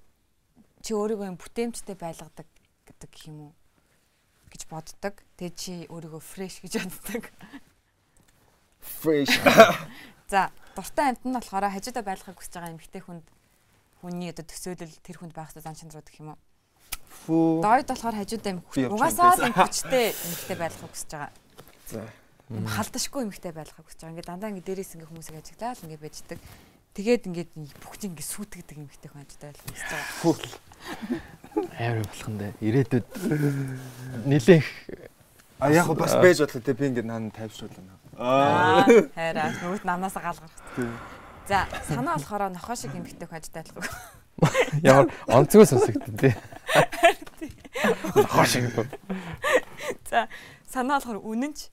чи өөрийгөө юм бүтээмжтэй байлгадаг гэдэг юм уу гэж боддог. Тэгээд чи өөрийгөө фреш гэж боддог. Fresh. За дуртай амт нь болохоор хажуудаа байлгахыг хүсэж байгаа эмэгтэй хүнд хүний одоо төсөөлөл тэр хүнд байх зан чанарууд гэх юм уу? Фүү. Дойд болохоор хажуудаа юм угаасаа л хүчтэй эмэгтэй байлгахыг хүсэж байгаа. За. Халдашгүй эмэгтэй байлгахыг хүсэж байгаа. Ингээ дандаа ингээ дээрээс ингээ хүмүүсийг ажиглаад ингээ байждаг. Тэгээд ингээд бүх чинь ингээ сүйтгэдэг эмэгтэй хүн хажуудаа байлгахыг хүсэж байгаа. Фүү. Амар болох нь дээ. Ирээдүйд нилээх А яг бас байж бодлоо те би ингээд наан тайвшруулна. Аа хайраа нөгөөд намнаас галгарх. За санаа болохоор нохоо шиг эмхтэй хажтай байлгүй. Ямар онцгой сонсогдсон тий. Нохоо шиг. За санаа болохоор үнэнч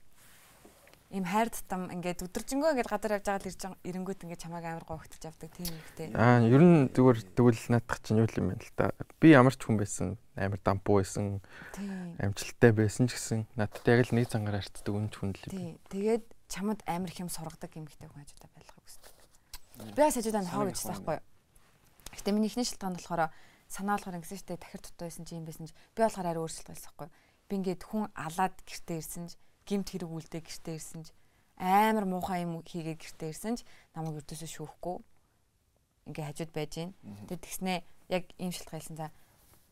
ийм хайр тутам ингээд өдөржингөө ингээд гадар явж байгаа л ирж ирэнгүүт ингээд чамайг амар гоогтж авдаг тийм ихтэй. Аа ер нь зүгээр тэгвэл наадах чинь юу юм бэ л та. Би ямар ч хүн байсан амар дампуу байсан. Амжилттай байсан ч гэсэн надад яг л нэг зангаар харцдаг үнч хүн л юм. Тэгээд чамд амар их юм сургадаг юм ихтэй хүн хажуудаа байлгах үздэг. Би хажуудаа нохоо гэж байхгүй юу. Гэтэ миний ихний шилтгаан болохоор санаа болохоор ингэсэн штэ тахир дутуу байсан чи юм байсан чи би болохоор арай өөрчлөлт байсан юу. Би ингээд хүн алаад гэртээ ирсэн чи гимт хэрэг үлдээ гэртээ ирсэн ч амар муухай юм хийгээд гэртээ ирсэн ч намайг өртөөсөө шүүхгүй ингээ хажууд байж гин. Тэгээд тэгснээ яг ийм шилтгаан хэлсэн за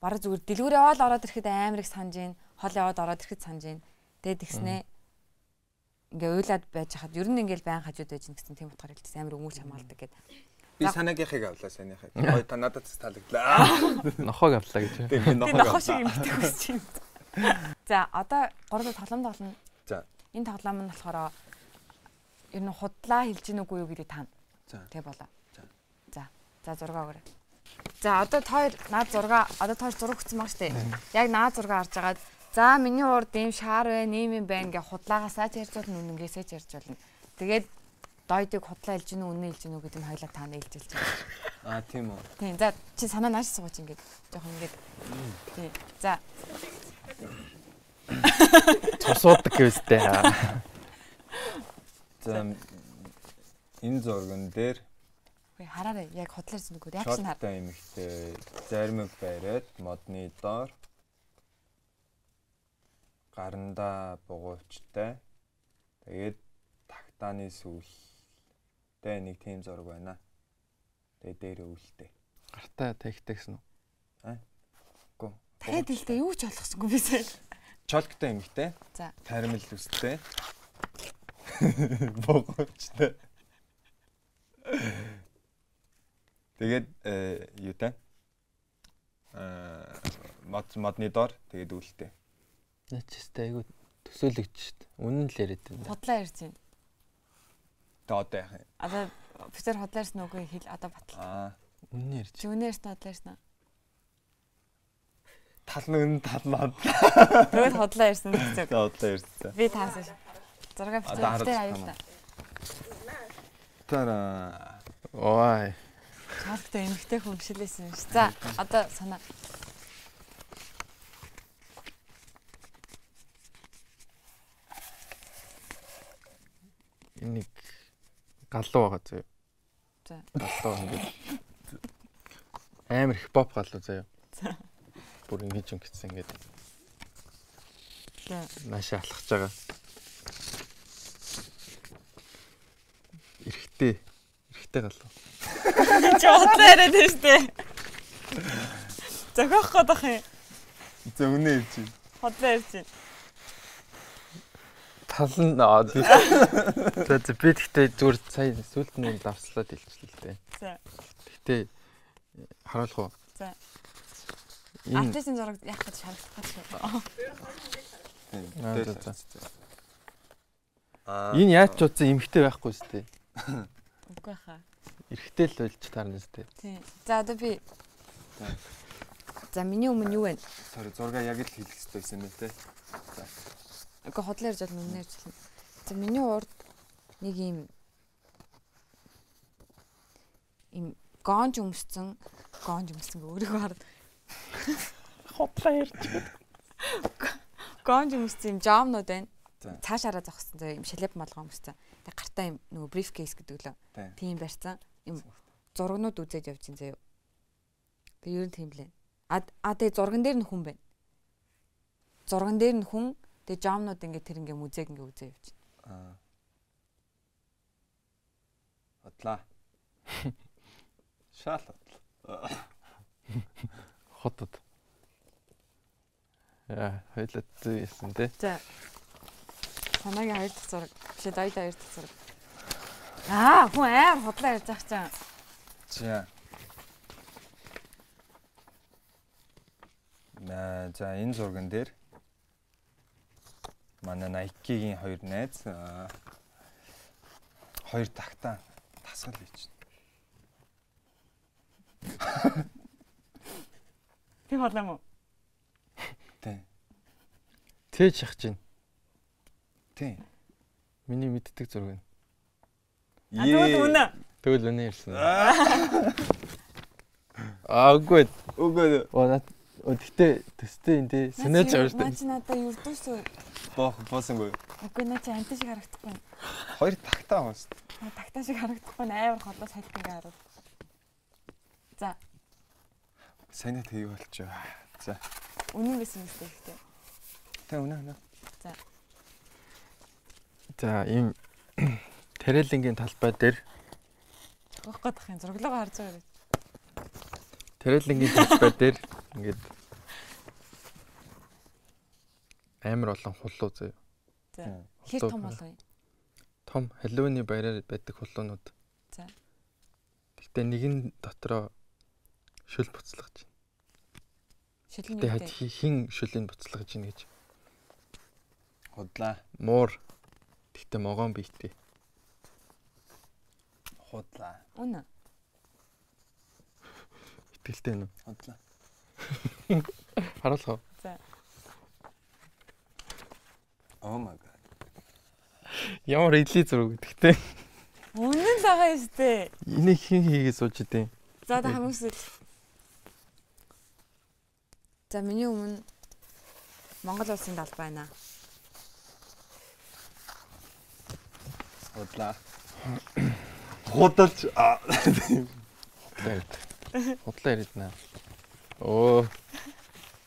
бараг зүгээр дэлгүүр яваал ороод ирэхэд амар их санаж гин. Хол яваад ороод ирэхэд санаж гин. Тэгээд тэгснээ ингээ уйлаад байж хахад ер нь ингээл байн хажууд байж гин гэсэн тийм утгаар хэлсэн амар өмөрч хамгаалдаг гэд. Би санаагийнхыг авлаа санийхыг. Гой та надад таалагдлаа. Нохог авлаа гэж. Тийм нохог. Нохоо шиг юм хэвчээ. За одоо гурлаа тоглоом тоглоно. За. Энэ тоглоом нь болохоор ер нь худлаа хэлж гин үгүй юу гэдэг таана. За. Тэг болоо. За. За. За зураг өгөөрэй. За одоо тоор наад зураг одоо тоор зураг өгсөн баг штэ. Яг наад зураг харж агаад за миний урд ийм шаар байна, ийм юм байна гэ худлаагасаа ч ярьж болно, үнэнгээсээ ч ярьж болно. Тэгээд дойдыг худлаа хэлж гин үү, үнэн хэлж гин үү гэдэг нь хоёлаа таана хэлж хэлж байна. Аа тийм үү. Тийм. За чи санаа нааш сууж ингээд жоохон ингээд. Тийм. За. Цусуудаг гэвстэй. За энэ зурган дээр Үгүй хараарай яг хотлоор зүгөө реакшн хар. Шоттой эмэгтэй зармиг бариад модны доор гарандаа бугуйчтай тэгээд тагтааны сүүл Тэ нэг тийм зураг байна. Тэгээ дээрээ үлдээ. Гартаа тэгтэгсэн үү? Тэгэд хэлдэ юу ч ойлгосонгүй бисээ. Чолктой эмэгтэй. За. Таримл үстэй. Богочтой. Тэгээд э юу та? Э мод модны доор тэгээд үлдээ. Начистай айгу төсөөлөгч дээ. Үнэн л яриад байна. Худлаа ярьж байна. Тэ одоо яах юм? Одоо офицер худлаа ярьсан үгүй хэл одоо батал. Аа. Үнэн ярьж. Чи үнэ ярьсан худлаа ярьсан. Тал нь үнэн тал нь хад. Тэгвэл худлаа ярьсан гэсэн. За удлаа ярьсан. Би таасан ш. Зураг байна. аюултай. Тара. Ой. Чалгтай эмгтэй гişлээсэн ш. За одоо санаа. Энийг галуу байгаа заяа. За. Галуу ингээд амар хипхоп галуу заяа. За. Бүр ингэж ингэсэн ингээд За. наашаа алхаж байгаа. Чи худлаа яриад байна штэ. Зохиох гээд ах юм. За үнэ ярьж байна. Худлаа ярьж байна. Тал нь аа. За за би тэгтээ зүгээр сая сүлд нь давслаад хэлчихлээ л дээ. За. Тэгтээ харуулах уу? За. Энэ Артистийн зураг яах гэж гэж байна. Аа, за, энэ яаж ч утсан эмхтэй байхгүй шүү дээ. Үгүй хаа. Эрэхтэй л болж таарна шүү дээ. Тийм. За одоо би За. За миний өмнө юу вэ? Sorry зурга яг л хийх хэрэгтэй байсан юм те. Үгүй хотлоо ярьж бол үнээр ярьж байна. За миний урд нэг юм им гонж өмссөн гонж өмссөн гэ өөрийгөө хараад Хотлоо ярьж. гонж өмссөн юм жомнууд байна. Цаашаараа зогссон зөө юм шалеп молгоо өмссөн. Тэг гартаа юм нөгөө бриф кейс гэдэг лөө. Тийм. Барьсан. Юм зургнууд үзээд явж ин заяа. Тэг ер нь тийм лээ. А а тэг зурган дээр нь хүн байна. Зурган дээр нь хүн тэг жомнууд ингээ тэр ингээ мүзээг ингээ үзээ явж. Аа. Хотлаа. Шаал хотлаа. Хотод. Яа, хоёлаа зүйсэн те. За. Санаагийн хоёр дахь зураг. Биш ээ, дайда хоёр дахь зураг. Аа, хүн аяар хотлоо ярьж ах чам. За. На за энэ зурган дээр манай Nike-гийн хоёр найз аа, хоёр тагтаа тасгал хийж байна. Тийм хотлоо мó. Тийм. Тээж шахаж чинь. Тийм. Миний мэддэг зураг нь. А тэгвэл үнэ. Тэгвэл үнэ ярьсан. Аа үгүй. Үгүй Оо тэгтээ төстэй энэ тий санаач авч Наа чи надаа юрдөөс боох боосон үгүй наа чи амт шиг харагдахгүй. Хоёр тагтаа. Наа тагтаа шиг харагдахгүй амар холоо салт ингээ хараад. За, Сайн тгий болчоо. За. үнэн байсан юм шүү дээ. Тэ үнэ үнэ. За ийм Тэрэлингийн талбай дээр Зохиох гээд ах юм зураглаагаа харж байгаа. Тэрэлингийн талбай дээр ингээд амар олон хулуу заяа. За. Хэр том болов юм? Том халууны баяраар байдаг хулуунууд. За. Гэхдээ нэгэн дотроо шүл буцлагч. Хад вэ? хин шүлийн буцлагж ийн гэж. Худлаа. Муур. Тэгтээ могоон биетэй. Худлаа. Үнэ. Итгэлтэй нүү. Худлаа. Харуулах уу? За. Oh my god. Ямар идли зураг гэдэгтэй. Үнэн л байгаа юм шүү дээ. Энийг хин хийгээ сууж идэв. За одоо хамгийн сүүл. За миний өмнө Монгол улсын талбай байна. Худлаа. Худалж аа. Худлаа яриднаа. Оо,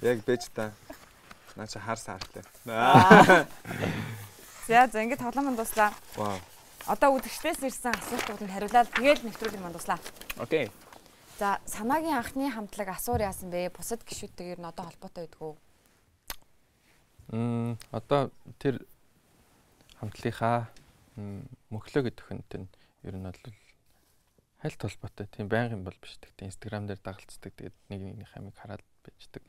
Яг бэж та. Наа чи хар саартлаа. Аа. За за ингээд тоглоом нь дуслаа. Вау. одоо үзэгчдээс ирсэн асуултууданд хариулаад тэгээд нэвтрүүлэг манд туслаа. Окей. За санаагийн анхны хамтлаг асуур яасан бэ? Бусад гişүүдтэйгээр нь одоо холбоотой байдгүй. Мм одоо тэр хамтлагийнхаа мөхлөө гэдэг хүнтэй нь ер нь бол хальт холбоотой. Тийм байнгын бол биш. Тэгтээ Instagram дээр дагалцдаг. Тэгээд нэг нэгний хамиг хараад байждаг.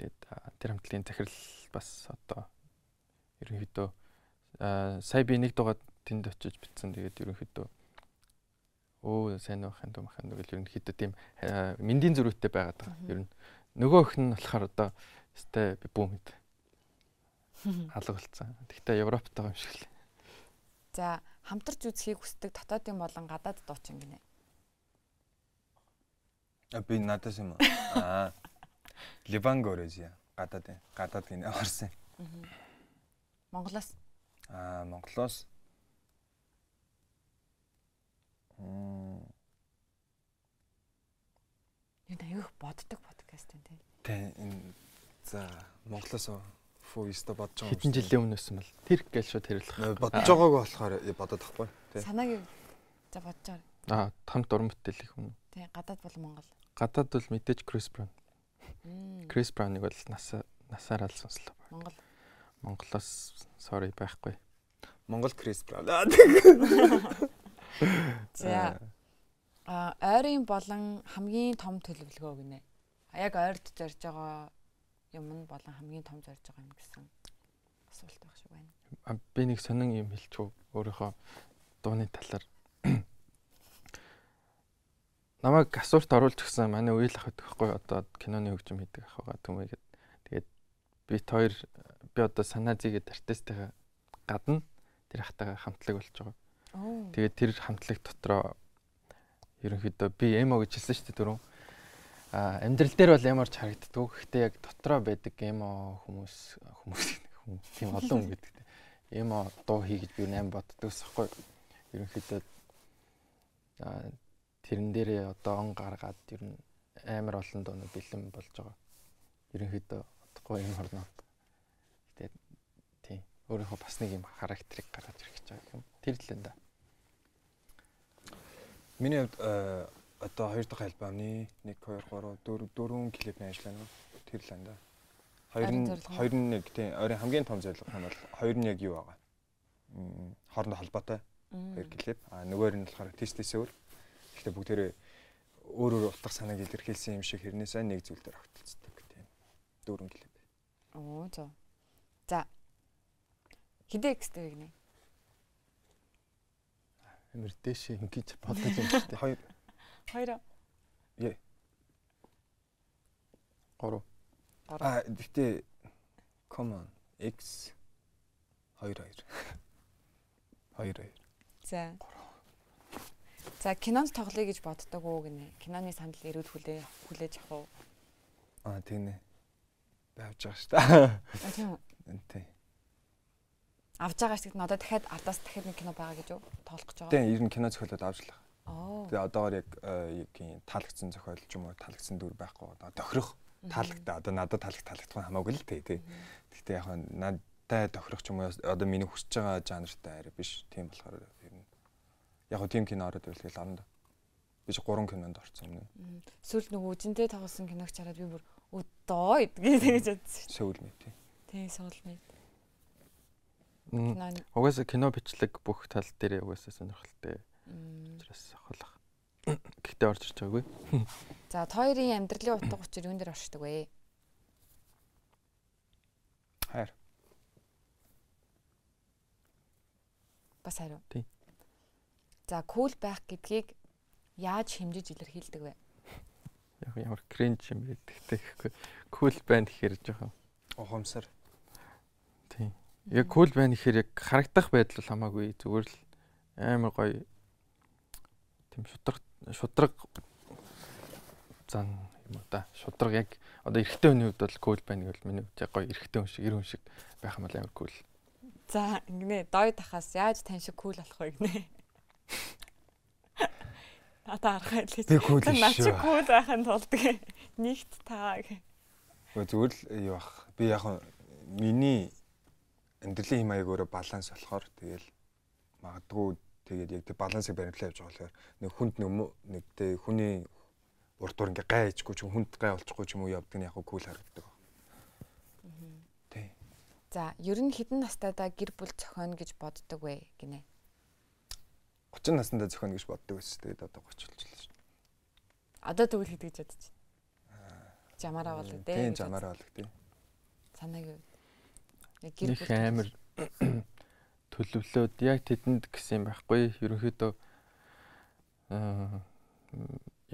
Тэгээд тэр хамтлагийн захирал бас одоо ерөнхийдөө сая би нэг дугаар тэнд очиж битсэн. Тэгээд ерөнхийдөө өө сайн байхын томхон гэж ерөнхийдөө тийм мэндийн зөрүүтэй байгаад байгаа. Ер нь нөгөө өх нь болохоор одоо өстэй би бүү мэд. Алга болцсон. Тэгтээ Европт байгаа юм шиг л. За хамтарч үзхийг хүсдэг дотоодын болон гадаад дуучин гинэ. А би надаас юм аа. Ливан горэжи гадаад гадаад гинэ орсон. Монголоос. Аа Монголоос Мм. Энэ аюух боддог подкаст юм тий. Тэ энэ за Монголоос фу өстө бодож байгаа. Хэдэн жилийн өмнөөс юм бол тэр гээл шууд хэрэглэх. Бодож байгааг болохоор бодоод тахгүй тий. Санааг за бодож байгаа. Аа хамт уран бүтээл их юм. Тий гадаад бол Монгол. Гадаад бол мэдээж Крис Браун. Крис Брауныг бол нас насаараа л сонслоо. Монгол. Монголоос sorry байхгүй. Монгол Крис Браун. За. А ойрын болон хамгийн том төлөвлөгөө гинэ. Яг ойрд зорж байгаа юм нь болон хамгийн том зорж байгаа юм гэсэн асуулт байх шиг байна. Би нэг сонин юм хэлчихв өөрийнхөө дууны талаар. Намайг асуулт оруулж гисэн манай үйл ах гэхгүй одоо киноны хөгжим хийдэг ах байгаа түмээгээд тэгээд бит хоёр би одоо санаа зигээд артистайгаа гадна тэр хатаага хамтлаг болж байгаа. Тэгээд тэр хамтлаг дотроо ерөнхийдөө би эмо гэж хэлсэн шүү дээ дөрөв. А амьдрал дээр бол ямарч харагддаг. Гэхдээ яг дотроо байдаг эмо хүмүүс хүмүүс тийм олон хүн гэдэг. Эмо дуу хий гэж би нэм боддогс хгүй. Ерөнхийдөө а тэрэн дээрээ одоо он гаргаад ер нь амар олон дуунууд бэлэн болж байгаа. Ерөнхийдөө одохгүй юм хорноо. Гэтэ тийм өөрийнхөө бас нэг юм характерыг гаргаж ирэх гэж байгаа юм. Тэр л энэ да. Миний хувьд э, одоо хоёр дахь альбомны 1 2 3 4 4 клипний ажиллана. Тэр л анда. Хоёр нь хоёр нь нэг тийм ойрын хамгийн том зорилго нь бол хоёр нь яг юу байгаа. Хоорондоо холбоотой хоёр клип. А нөгөөр нь болохоор тест тесөөр. Гэхдээ бүгдээрээ өөр өөр утга санааг илэрхийлсэн юм шиг хэрнээсээ нэг зүйл дээр огтлцдаг тийм. Дөрвөн клип. Оо зөө. За. Хидэ экстэй гинэ Амир дээшээ ингэж бодож юм шүү дээ. Хоёр. Хоёр. Яа. Гурав. А гэхдээ come on X 2 2. 2 2. За. За кинонд тоглоё гэж боддог уу гинэ. Киноны санал ирүүд хүлээ хүлээж авах уу? Аа тийм ээ. Байвж байгаа шүү дээ. Тийм. Тийм авж байгаа шиг надад дахиад ардаас дахиад нэг кино байгаа гэж юу тоолох гэж байгаа. Тийм, ер нь кино зохиолоод авч л байгаа. Аа. Тэгээ одоогоор яг юугийн таалагдсан зохиол ч юм уу таалагдсан дүр байхгүй. Одоо тохирох таалагдаа одоо надад таалагдах таалагдах нь хамаагүй л тий, тий. Гэхдээ яг надад тохирох ч юм уу одоо миний хүсэж байгаа жанртай арай биш. Тийм болохоор ер нь яг тийм кино ороод ирлгээл авна да. Би ч 3 кинонд орсон юм. Сүүл нөгөө үжинтэй тоглосон киног чараад би бүр өдөө гэдгийг тэгэж бодсон. Сөүл мэт тий. Тий, сөүл мэт. Угаасаа кино бичлэг бүх тал дээр угаасаа сонирхолтой. Учраас ахуулах. Гэхдээ орж ирж байгаагүй. За, хоёрын амьдралын утга учир юун дээр оршдог вэ? Хайр. Бас хариу. Тий. За, кул байх гэдгийг яаж хэмжиж илэрхийлдэг вэ? Яг ямар кринж юм бэ гэхдээ кул байна гэхээр жоохон ухамсар. Яг кул байна гэхээр яг харагдах байдал бол хамаагүй зүгээр л амар гоё тийм шудраг шудраг зан юм уу та шудраг яг одоо эрэгтэй хүний хувьд бол кул байна гэвэл миний хувьд яг гоё эрэгтэй хүн шиг эр хүн шиг байх юм бол амар кул. За ингэнэ дой тахаас яаж тань шиг кул болох вэ гинэ. Ата арах хэлээ. Би кул шүү. Наа чи кул байхын тулд нэгт таа гэх. Зүгээр л юу бах. Би яг миний амьдралын хэм маяг өөрөө баланс болохоор тэгэл магадгүй тэгээд яг тэг балансыг баримтлаа явж байгаа болохоор нэг хүнд нэг нэг тэг хүний урд дур ингээ гай ичгүй ч хүнд гай олчихгүй ч юм уу явдаг нь яг кул харагддаг. Тий. За, ер нь хэдэн настайдаа гэр бүл зохионо гэж боддог вэ гинэ? 30 наснда зохионо гэж боддог байсан. Тэгээд одоо 30 болчихлоо шүү. Одоо тэгвэл хэд гэж бодож байна? Жамаараа болоо дээ. Тийм, жамаараа болоо тий. Санааг юу? Гэр бүл амар төлөвлөөд яг тэдэнд гэсэн юм байхгүй. Ерөнхийдөө аа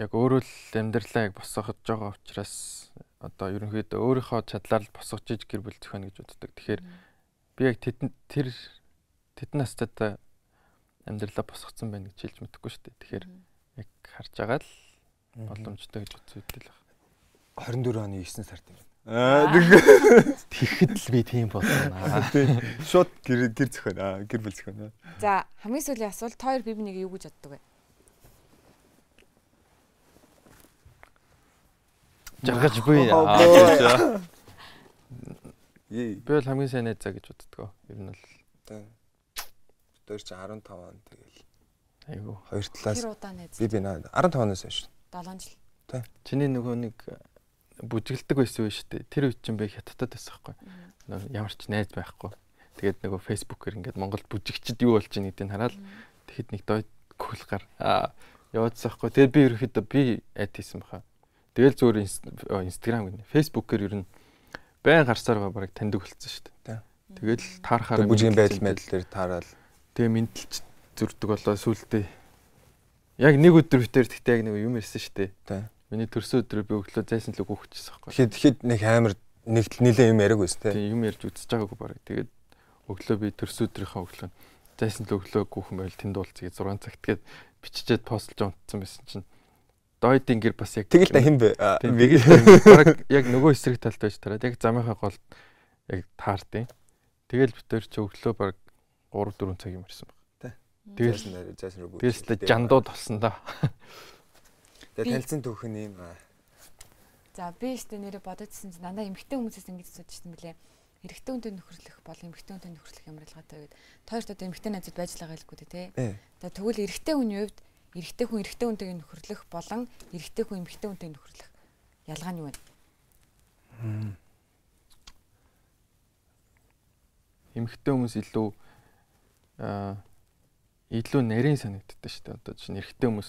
яг өөрөө л амьдралаа яг босгож байгаа учраас одоо ерөнхийдөө өөрийнхөө чадлаар л босгож иж гэр бүл зохино гэж боддог. Тэгэхээр би яг тэдэнд тэр тэдэн настад амьдралаа босгоцсон байна гэж хэлж мэдэхгүй шүү дээ. Тэгэхээр яг харж байгаа л боломжтой гэж л байна. 24 оны 9 сард юм. Аа тэгэхэд л би тийм болно. Шууд гэр гэр зөхөн. Гэр бүл зөхөн. За хамгийн сүүлийн асуулт хоёр бие бинийг юу гэж боддог вэ? жаргаж буй. Би бол хамгийн сайн найзаа гэж боддгоо. Ер нь бол. Тийм. Тэр чи 15 он тэгэл. Айгу. Хоёр талаас. Би би 15 оноос хойш. 7 жил. Тийм. Чиний нөгөө нэг бүжгэлдэг байсан үү шүү дээ. Тэр үед чинь би хятадд байсан байхгүй. Ямар ч найз байхгүй. Тэгээд нөгөө фэйсбүүкээр ингээд Монголд бүжигчд юу болж байгааг гэдгийг хараад тэгэхэд нэг дой кулгаар аа яваадсан байхгүй. Тэгээд би ерөөхдөө би айд хийсэн баха. Тэгэл зүгээр инстаграм гэнэ. Фэйсбүүкээр ер нь байн гарсаар бараг таньдаг болсон шүү дээ. Тэгэл таарахаар бүжгийн байдал мэдл дээр таарал. Тэгээ мэдлж зүрдэг болоо сүултээ. Яг нэг өдөр битэр тэгтээ яг нэг юм ирсэн шүү дээ. Миний төрсөн өдөр би өглөө зайсан л өгөхчихсэн байхгүй. Тэгэхээр тэгэхэд нэг амар нэгтэл нилээ юм яриаг байсан тийм. Тийм юм ярьж үзэж байгаагүй бараг. Тэгээд өглөө би төрсөн өдрийнхөө өглөө зайсан л өглөө гүхэн байл тэнд уулзъя 6 цагт тэгээд биччихээд постлж унтсан байсан чинь дойдын гэр бас яг тэгэл та хэн бэ? Баг яг нөгөө эсрэг талд байж тараад яг замынхаа гол яг таардیں۔ Тэгэл битэр чи өглөө баг 3 4 цаг юм ирсэн баг. Тэгэл зайсан руу. Тэгэлс жандууд болсон да. Тэгээ танилцсан түүх нь юм аа. За би ихтэй нэрээ бодожсэн чинь дандаа эмгтэй хүмүүсээс ингэж асуудчихсан мөлий. Эрэгтэй хүнтэй нөхөрлөх бол эмгтэй хүнтэй нөхөрлөх ямар ялгаатай вэ? Тойрт одоо эмгтэй найзууд байж байгаа л гү тэ. Тэгээ тэгвэл эрэгтэй хүний хувьд эрэгтэй хүн эрэгтэй хүнтэйг нөхөрлөх болон эрэгтэй хүн эмэгтэй хүнтэйг нөхөрлөх ялгаа нь юу вэ? Эмэгтэй хүмүүс илүү аа илүү нарийн санагддаг шүү дээ. Одоо чинь эрэгтэй хүмүүс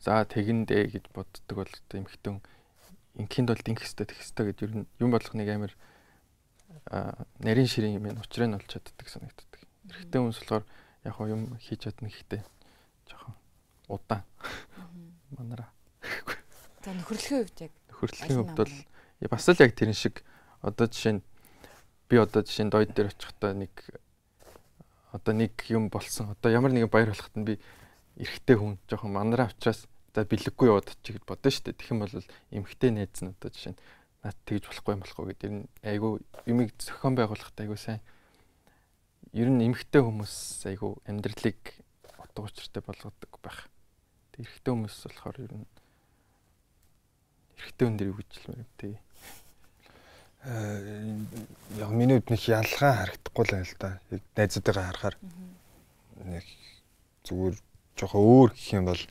за тэгэндээ гэж боддог бол хүн инкинд бол динх хэвээр тех хэвээр гэж ер нь юм болох нэг амар нарийн ширийн юм учраас нь олж чаддаг санагддаг. Эрэгтэй хүмүүс болохоор яг юм хийж чадна гэхдээ жоохон удаан. Манара. За нөхөрлөхийн хувьд яг нөхөрлөхийн хувьд бол бас л яг тэрэн шиг одоо жишээ нь би одоо жишээ нь дойд дээр очихдоо нэг одоо нэг юм болсон. Одоо ямар нэгэн баяр болоход нь би эрэгтэй хүн жоохон манараа учраас за бэлэггүй яваад чи гэж бодсон шүү дээ. Тэгэх юм бол эмэгтэй найз нь одоо жишээ нь наад тэгж болохгүй юм болохгүй гэдэг нь айгүй юмыг зохион байгуулахад айгүй сайн. Ер нь эмэгтэй хүмүүс айгүй амьдралыг утга учиртай болгодог байх. Тэг эрэгтэй хүмүүс болохоор ер нь эрэгтэй хүн дээр юу гэж хэлмээр юм тий. Э яг миний нэг ялгаа харагдахгүй л байл да. Яг найзуудтайгаа харахаар нэг зүгээр жоохон өөр гэх юм бол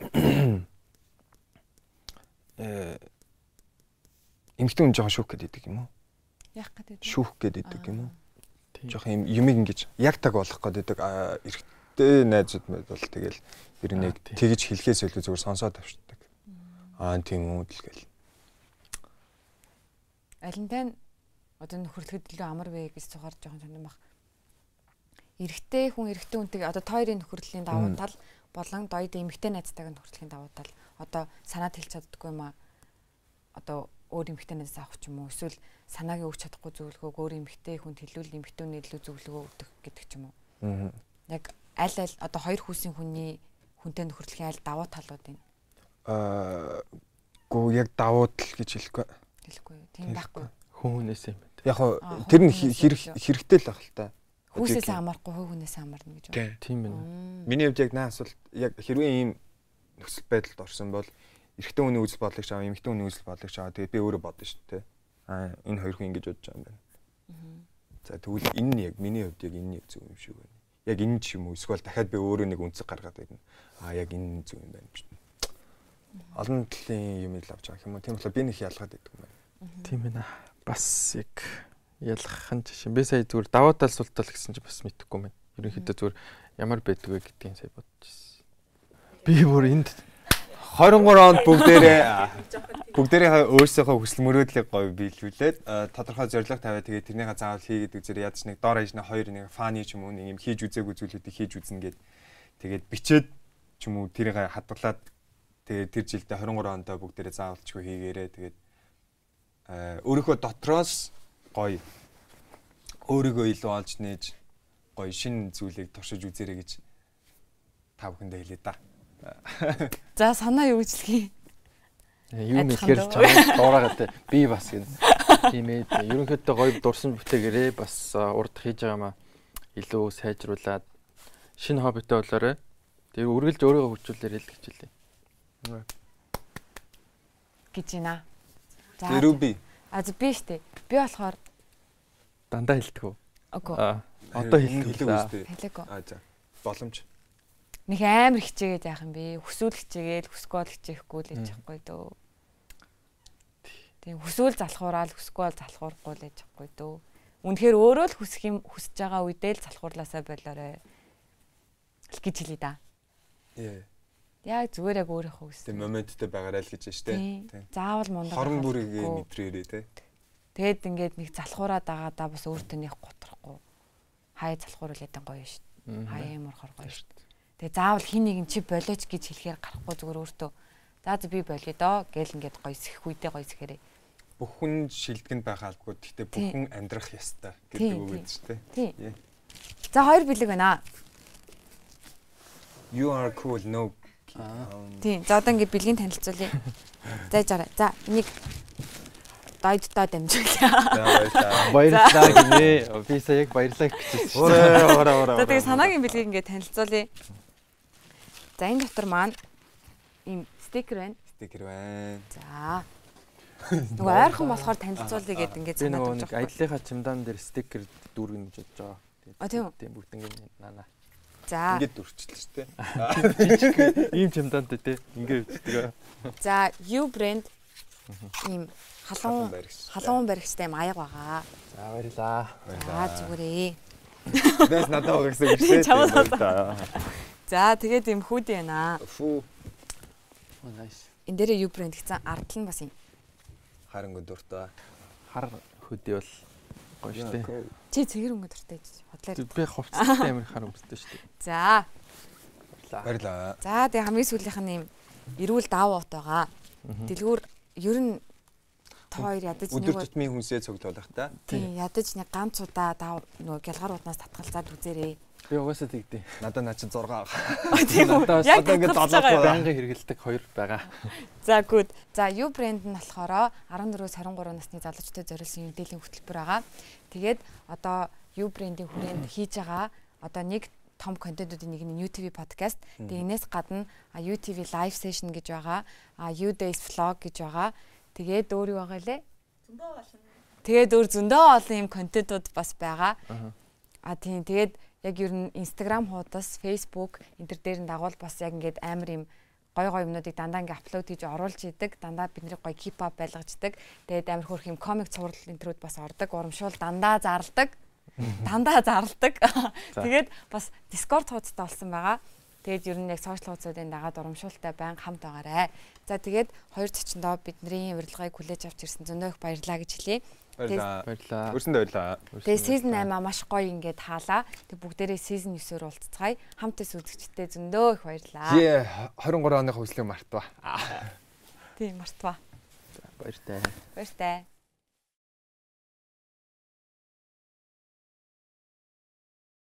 э эмхтэн хүн жоохон шүүх гэдэг юм уу? Яах гэдэг. Шүүх гэдэг юм уу? Жоохон юм юмыг ингэж яг таг болох гэдэг эрэгтэй найзууд мэд бол тэгэл ер нь яг тэгж хэлхээс илүү зүгээр сонсоод авчдаг. Аа тийм үү л гэл алинтай одоо нөхөрлөхөд илүү амар вэ гэж цугаар жоохон сонирм баг. Эрэгтэй хүн эрэгтэй хүнтэй одоо тойрын нөхөрлөлийн давуу тал болон доёд эмэгтэй найзтайг нөхөрлөхийн давуу тал одоо санаад хэлж чаддаггүй юм аа. Одоо өөр эмэгтэй найз авах ч юм уу эсвэл санааг өгч чадахгүй зөвлөгөөг өөр эмэгтэй хүнд хэлүүл эмэгтэй хүний илүү зөвлөгөө өгдөг гэдэг ч юм уу. Аа. Яг аль аль одоо хоёр хүүсийн хүний хүнтэй нөхөрлөхийн аль давуу талууд юм. Аа гоо яг давуу тал гэж хэлэхгүй хэлэхгүй. Тийм байхгүй. Хүн хүнээс юм. Яг хоо тэр нь хэрэг хэрэгтэй л байх л та. Хүүсээс хамаарахгүй хөө хүнээс хамаарна гэж байна. Тийм байна. Миний хувьд яг наа асуулт яг хэрвээ ийм нөхцөл байдалд орсон бол эрэгтэй хүний үзэл бодлогч аваа, эмэгтэй хүний үзэл бодлогч аваа. Тэгээд би өөрөө бодно шүү дээ. Аа энэ хоёр хүн ингэж бодож байгаа юм байна. За тэгвэл энэ нь яг миний хувьд яг энэ нь зөв юм шиг байна. яг энэ ч юм уу эсвэл дахиад би өөрөө нэг үнцэг гаргаад байна. Аа яг энэ зүг юм байна гэж. Олон төрлийн юм ил авч байгаа юм уу. Тийм болохоор би нэг ялгаад байдаг юм байна. Тийм ээ. Бас яг ялгах нь жишээ. Би сая зүгээр даваа тал сул тал гэсэн чинь бас мэдэхгүй байна. Ерөнхийдөө зүгээр ямар байдаг вэ гэдгийг сая бодож ирсэн. Би бүр энд 23 онд бүгдээрээ бүгдээрээ өөрсдийнхөө хүсэл мөрөөдлийг гоё биелүүлээд тодорхой зорилго тавиад тэгээд тэрнийхээ заавал хийгээд үзэр ядч нэг доор ээж нэг хоёр нэг фаны ч юм уу нэг юм хийж үзээгүй зүйлүүдийг хийж үзнэ гэд тэгээд бичээд ч юм уу тэрийг хадгалаад тэгээд тэр жилдээ 23 онд бүгдээрээ заавалчгүй хийгээрээ тэгээд өөрийнхөө дотроос гоё өөрийгөө илүү олж нээж гоё шин зүйлийг туршиж үзээрэй гэж та бүхэндээ хэлээ да. За санаа юу гэж хэлхий? Юу мэхээр л чамд дуурайгаа те би бас гин. Тийм ээ. Ерөнхийдөө гоё дурсан бүтээгээрээ бас урд хийж байгаамаа илүү сайжруулад шинэ хоббитой болоорой. Тэр үргэлж өөрийгөө хүчүүлээрэй л гэж хэлье. гэж байна. За. Тэр би. А би штэ. Би болохоор дандаа хэлдэг үү? Үгүй. А одоо хэлдэг үү? Хэлээгүй. А за. Боломж нэг амар хичээгээд яах юм бэ? Хүсвэл хичээгээл хүсгүй л хичээхгүй л яж байхгүй дөө. Тийм хүсвэл залхуураал хүсгүй бол залхуурахгүй л яж байхгүй дөө. Үнэхээр өөрөө л хүсэх юм хүсэж байгаа үедээ л залхуурлаасаа болоорой. Гэж хэлээ да. Яа. Яг зүгээр яг өөрийнхөө хүссэн. Тийм моменттэй байгаарай л гэж байна шүү дээ. Заавал мундаг. Хорон бүрийгээ мэдрээрээ те. Тэгэд ингээд нэг залхуураад байгаадаа бас өөртөө нэг готрахгүй. Хай залхууруулаад гоё шүү дээ. Хай ямар хоргоо шүү дээ. Тэгээ заавал хин нэг чи болооч гэж хэлэхээр гарахгүй зүгээр өөртөө за за би болиё доо гэл ингээд гоё сэх үедээ гоё сэхэрээ. Бүх хүн шилдэгэнд байх албагүй. Гэхдээ бүх хүн амьдрах ёстой гэдэг үг гэж тэ. Тийм. За хоёр бэлэг байна. You are cool no. Тийм. За одоо ингээд бэлгийн танилцуулъя. За жаарай. За энийг дайдтаа дамжуулъя. Баярлалаа. Баярлалаа гинэ. Сая яг баярлалаа гэж хэлсэн. Ороо ороо ороо. За тэгээ санаагийн бэлгийг ингээд танилцуулъя. За энэ дотор маань ийм стикер байна. Стикер байна. За. Нөгөө ойрхон болохоор танилцуулъя гэдэг ингээд санаад байна. Нэг аяллахаа чемодан дээр стикер дүүргэн гэж бодож байгаа. А тийм үү? Тийм бүгднгийн нана. За. Ингээд дүрчлээ шүү дээ. Ийм чемодантай те. Ингээд үздэг. За, U brand ийм халуун халуун баригчтай юм аяг байгаа. За баярлаа. За зүгээрээ. Бэс надад байгаа гэсэн үг шүү дээ. За тэгээд юм хүүдээ байна. Фүү. Oh nice. Энд дээрээ юу брэнд гэсэн ардл нь бас юм. Харин өдөртөө. Хар хөдөө бол гоё шүү дээ. Чи цэгэр өнгө дуртай гэж бодлоо. Би хувцастай амир хар өнгөтэй шүү дээ. За. Баярлаа. За тэгээ хамгийн сүүлийнх нь юм эрүүл давуу ут байгаа. Дэлгүүр ер нь та хоёр ядаж нэг өдөр тутмын хүнсээ цуглуулах та. Тийм ядаж нэг ганц удаа даа нөгөө гялгар утнаас татгалзаад үзээрэй. Би угаасаа тэгдээ. Надад наа чи 6 аа. Тийм үү. Яг ингээд 7 байнгын хэрэгэлдэг хоёр байгаа. За good. За U брэнд нь болохоор 14-өөс 23 насны залуучуудад зориулсан мэдээллийн хөтөлбөр байгаа. Тэгээд одоо U брэндийн хүрээнд хийж байгаа одоо нэг том контентуудын нэг нь UTV podcast. Тэгээ энэс гадна UTV live session гэж байгаа. U days vlog гэж байгаа. Тэгээд өөр юу байгаа лээ? Зөндөө олон. Тэгээд өөр зөндөө олон юм контентууд бас байгаа. Аа тийм тэгээд яг ер нь Instagram хуудас, Facebook энэ төр дээр нь дагуул бас яг ингээд амар юм гой гой юмнуудыг дандаа ингээ аплод хийж оруулж идэг. Дандаа бидний гой up байлгаждаг. Тэгээд амар хөрх юм комик цуврал энэ төрүүд бас ордог. Урамшуул дандаа зарладаг. Дандаа зарладаг. Тэгээд бас Discord хуудастай болсон байгаа. Тэгээд ер нь яг сошиал хуудасуудын дагаад урамшуултай байн хамт байгаарэ. За тэгээд хоёр зочиндоо бидний урилгыг хүлээж авч ирсэн зөндөө их баярлалаа гэж хэлье. Баярлалаа. Баярлалаа. Өрсөндөө баярлалаа. Тэгээ season 8 маш гоё ингээд хаалаа. Тэг бүгдээрээ season 9-оор уулзцгаая. Хамт эс үзэгчтэй зөндөө их баярлалаа. Тий 23 оны хөслөг мартва. Тийм мартва. Баяртай. Баяртай.